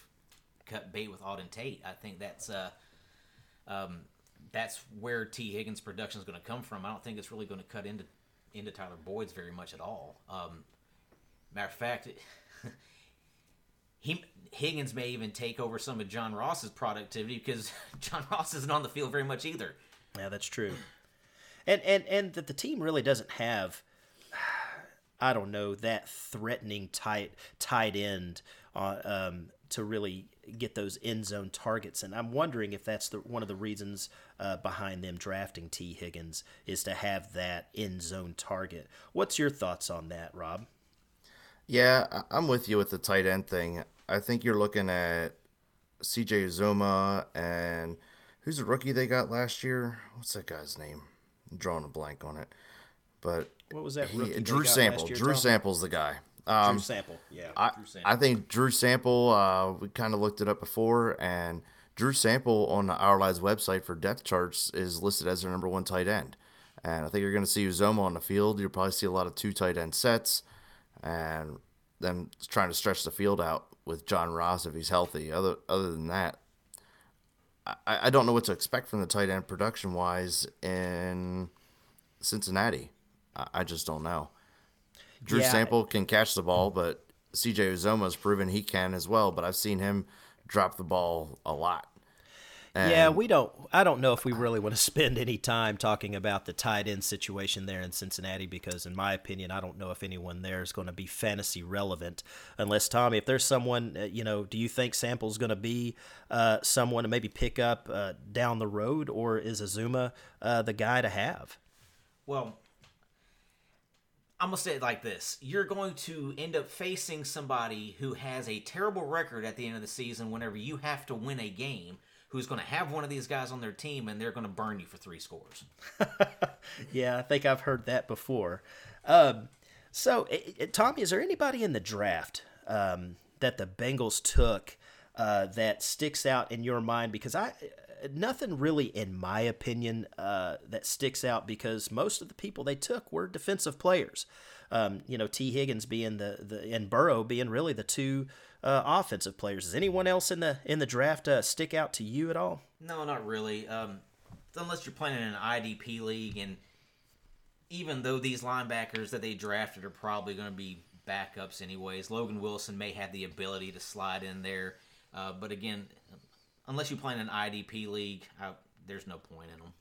cut bait with Auden Tate. I think that's uh, um, that's where Tee Higgins' production is going to come from. I don't think it's really going to cut into into Tyler Boyd's very much at all. Um, matter of fact, he Higgins may even take over some of John Ross's productivity because John Ross isn't on the field very much either. Yeah, that's true. And and and that the team really doesn't have I don't know that threatening tight tight end uh, um, to really get those end zone targets. And I'm wondering if that's the, one of the reasons uh, behind them drafting Tee Higgins is to have that end zone target. What's your thoughts on that, Rob? Yeah, I'm with you with the tight end thing. I think you're looking at CJ Uzomah and who's the rookie they got last year? What's that guy's name? I'm drawing a blank on it. But what was that? He, Drew Sample. Year, Drew Sample's the guy. Um, Drew Sample, yeah. I, Drew Sample. I think Drew Sample. Uh, we kind of looked it up before, and Drew Sample on the Ourlads website for depth charts is listed as their number one tight end. And I think you're going to see Uzomah on the field. You'll probably see a lot of two tight end sets, and then trying to stretch the field out with John Ross if he's healthy. Other other than that, I, I don't know what to expect from the tight end production wise in Cincinnati. I, I just don't know. Drew yeah. Sample can catch the ball, but CJ Uzomah has proven he can as well. But I've seen him drop the ball a lot. And yeah, we don't. I don't know if we really want to spend any time talking about the tight end situation there in Cincinnati because, in my opinion, I don't know if anyone there is going to be fantasy relevant unless Tommy. If there's someone, uh, you know, do you think Sample's going to be uh, someone to maybe pick up uh, down the road, or is Uzomah uh, the guy to have? Well, I'm gonna say it like this: You're going to end up facing somebody who has a terrible record at the end of the season. Whenever you have to win a game, who's going to have one of these guys on their team, and they're going to burn you for three scores. yeah, I think I've heard that before. Um, so, it, it, Tommy, is there anybody in the draft um, that the Bengals took uh, that sticks out in your mind? Because I nothing really, in my opinion, uh, that sticks out because most of the people they took were defensive players. Um, you know, Tee Higgins being the, the and Burrow being really the two uh, offensive players. Does anyone else in the in the draft uh, stick out to you at all? No, not really. Um, unless you're playing in an IDP league, and even though these linebackers that they drafted are probably going to be backups anyways, Logan Wilson may have the ability to slide in there. Uh, but again, unless you play in an IDP league, I, there's no point in them.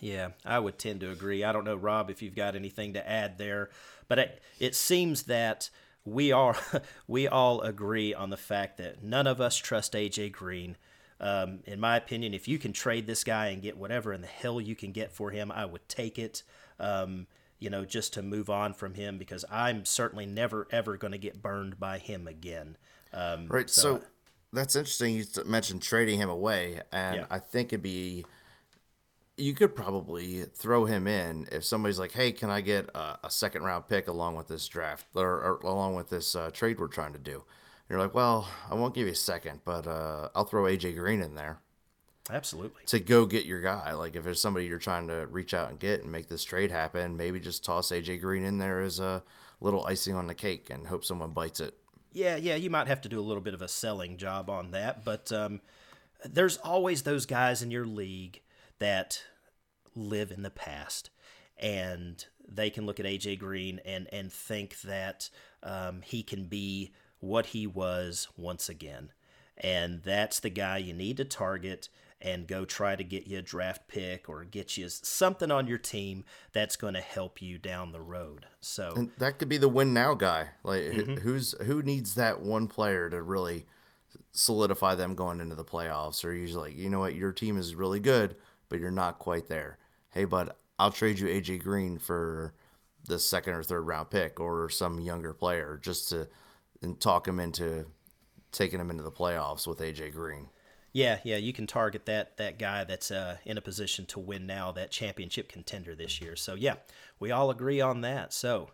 Yeah, I would tend to agree. I don't know, Rob, if you've got anything to add there, but it, it seems that we are we all agree on the fact that none of us trust AJ Green. Um, in my opinion, if you can trade this guy and get whatever in the hell you can get for him, I would take it. Um, you know, just to move on from him because I'm certainly never ever going to get burned by him again. Um, right. So, so that's interesting. You mentioned trading him away, and yeah. I think it'd be you could probably throw him in if somebody's like, "Hey, can I get a, a second round pick along with this draft or, or along with this uh, trade we're trying to do?" You're like, well, I won't give you a second, but uh, I'll throw AJ Green in there Absolutely. to go get your guy. Like if there's somebody you're trying to reach out and get and make this trade happen, maybe just toss AJ Green in there as a little icing on the cake and hope someone bites it. Yeah, yeah, you might have to do a little bit of a selling job on that, but um, there's always those guys in your league that live in the past, and they can look at AJ Green and and think that um, he can be what he was once again, and that's the guy you need to target and go try to get you a draft pick or get you something on your team that's going to help you down the road. So And that could be the win now guy. Like who- who's who needs that one player to really solidify them going into the playoffs? Or usually, you know what, your team is really good, but you're not quite there. Hey, bud, I'll trade you AJ Green for the second or third round pick or some younger player just to and talk him into taking him into the playoffs with AJ Green. Yeah, yeah, you can target that that guy that's uh, in a position to win now, that championship contender this year. So yeah, we all agree on that. So,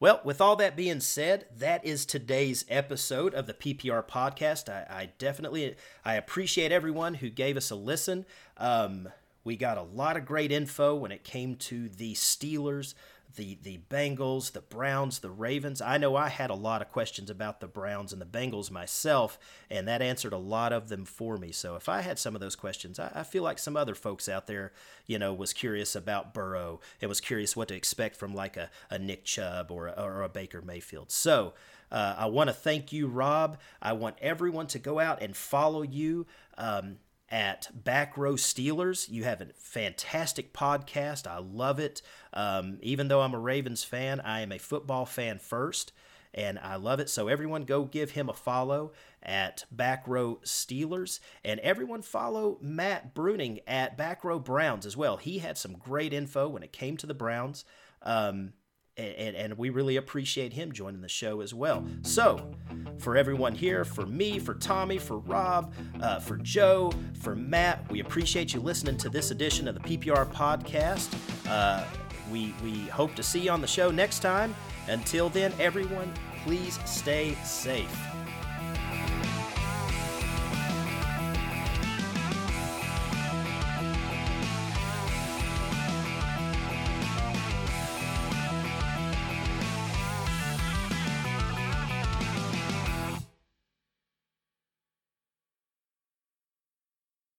well, with all that being said, that is today's episode of the PPR podcast. I, I definitely I appreciate everyone who gave us a listen. Um, we got a lot of great info when it came to the Steelers, the the Bengals, the Browns, the Ravens. I know I had a lot of questions about the Browns and the Bengals myself, and that answered a lot of them for me. So if I had some of those questions, I, I feel like some other folks out there, you know, was curious about Burrow and was curious what to expect from like a, a Nick Chubb or a, or a Baker Mayfield. So. Uh, I want to thank you, Rob. I want everyone to go out and follow you. Um, at Back Row Steelers. You have a fantastic podcast. I love it. Um, even though I'm a Ravens fan, I am a football fan first, and I love it. So everyone go give him a follow at Back Row Steelers, and everyone follow Matt Bruning at Back Row Browns as well. He had some great info when it came to the Browns. Um, and, and we really appreciate him joining the show as well. So, for everyone here, for me, for Tommy, for Rob, uh, for Joe, for Matt, we appreciate you listening to this edition of the PPR podcast. Uh, we, we hope to see you on the show next time. Until then, everyone, please stay safe.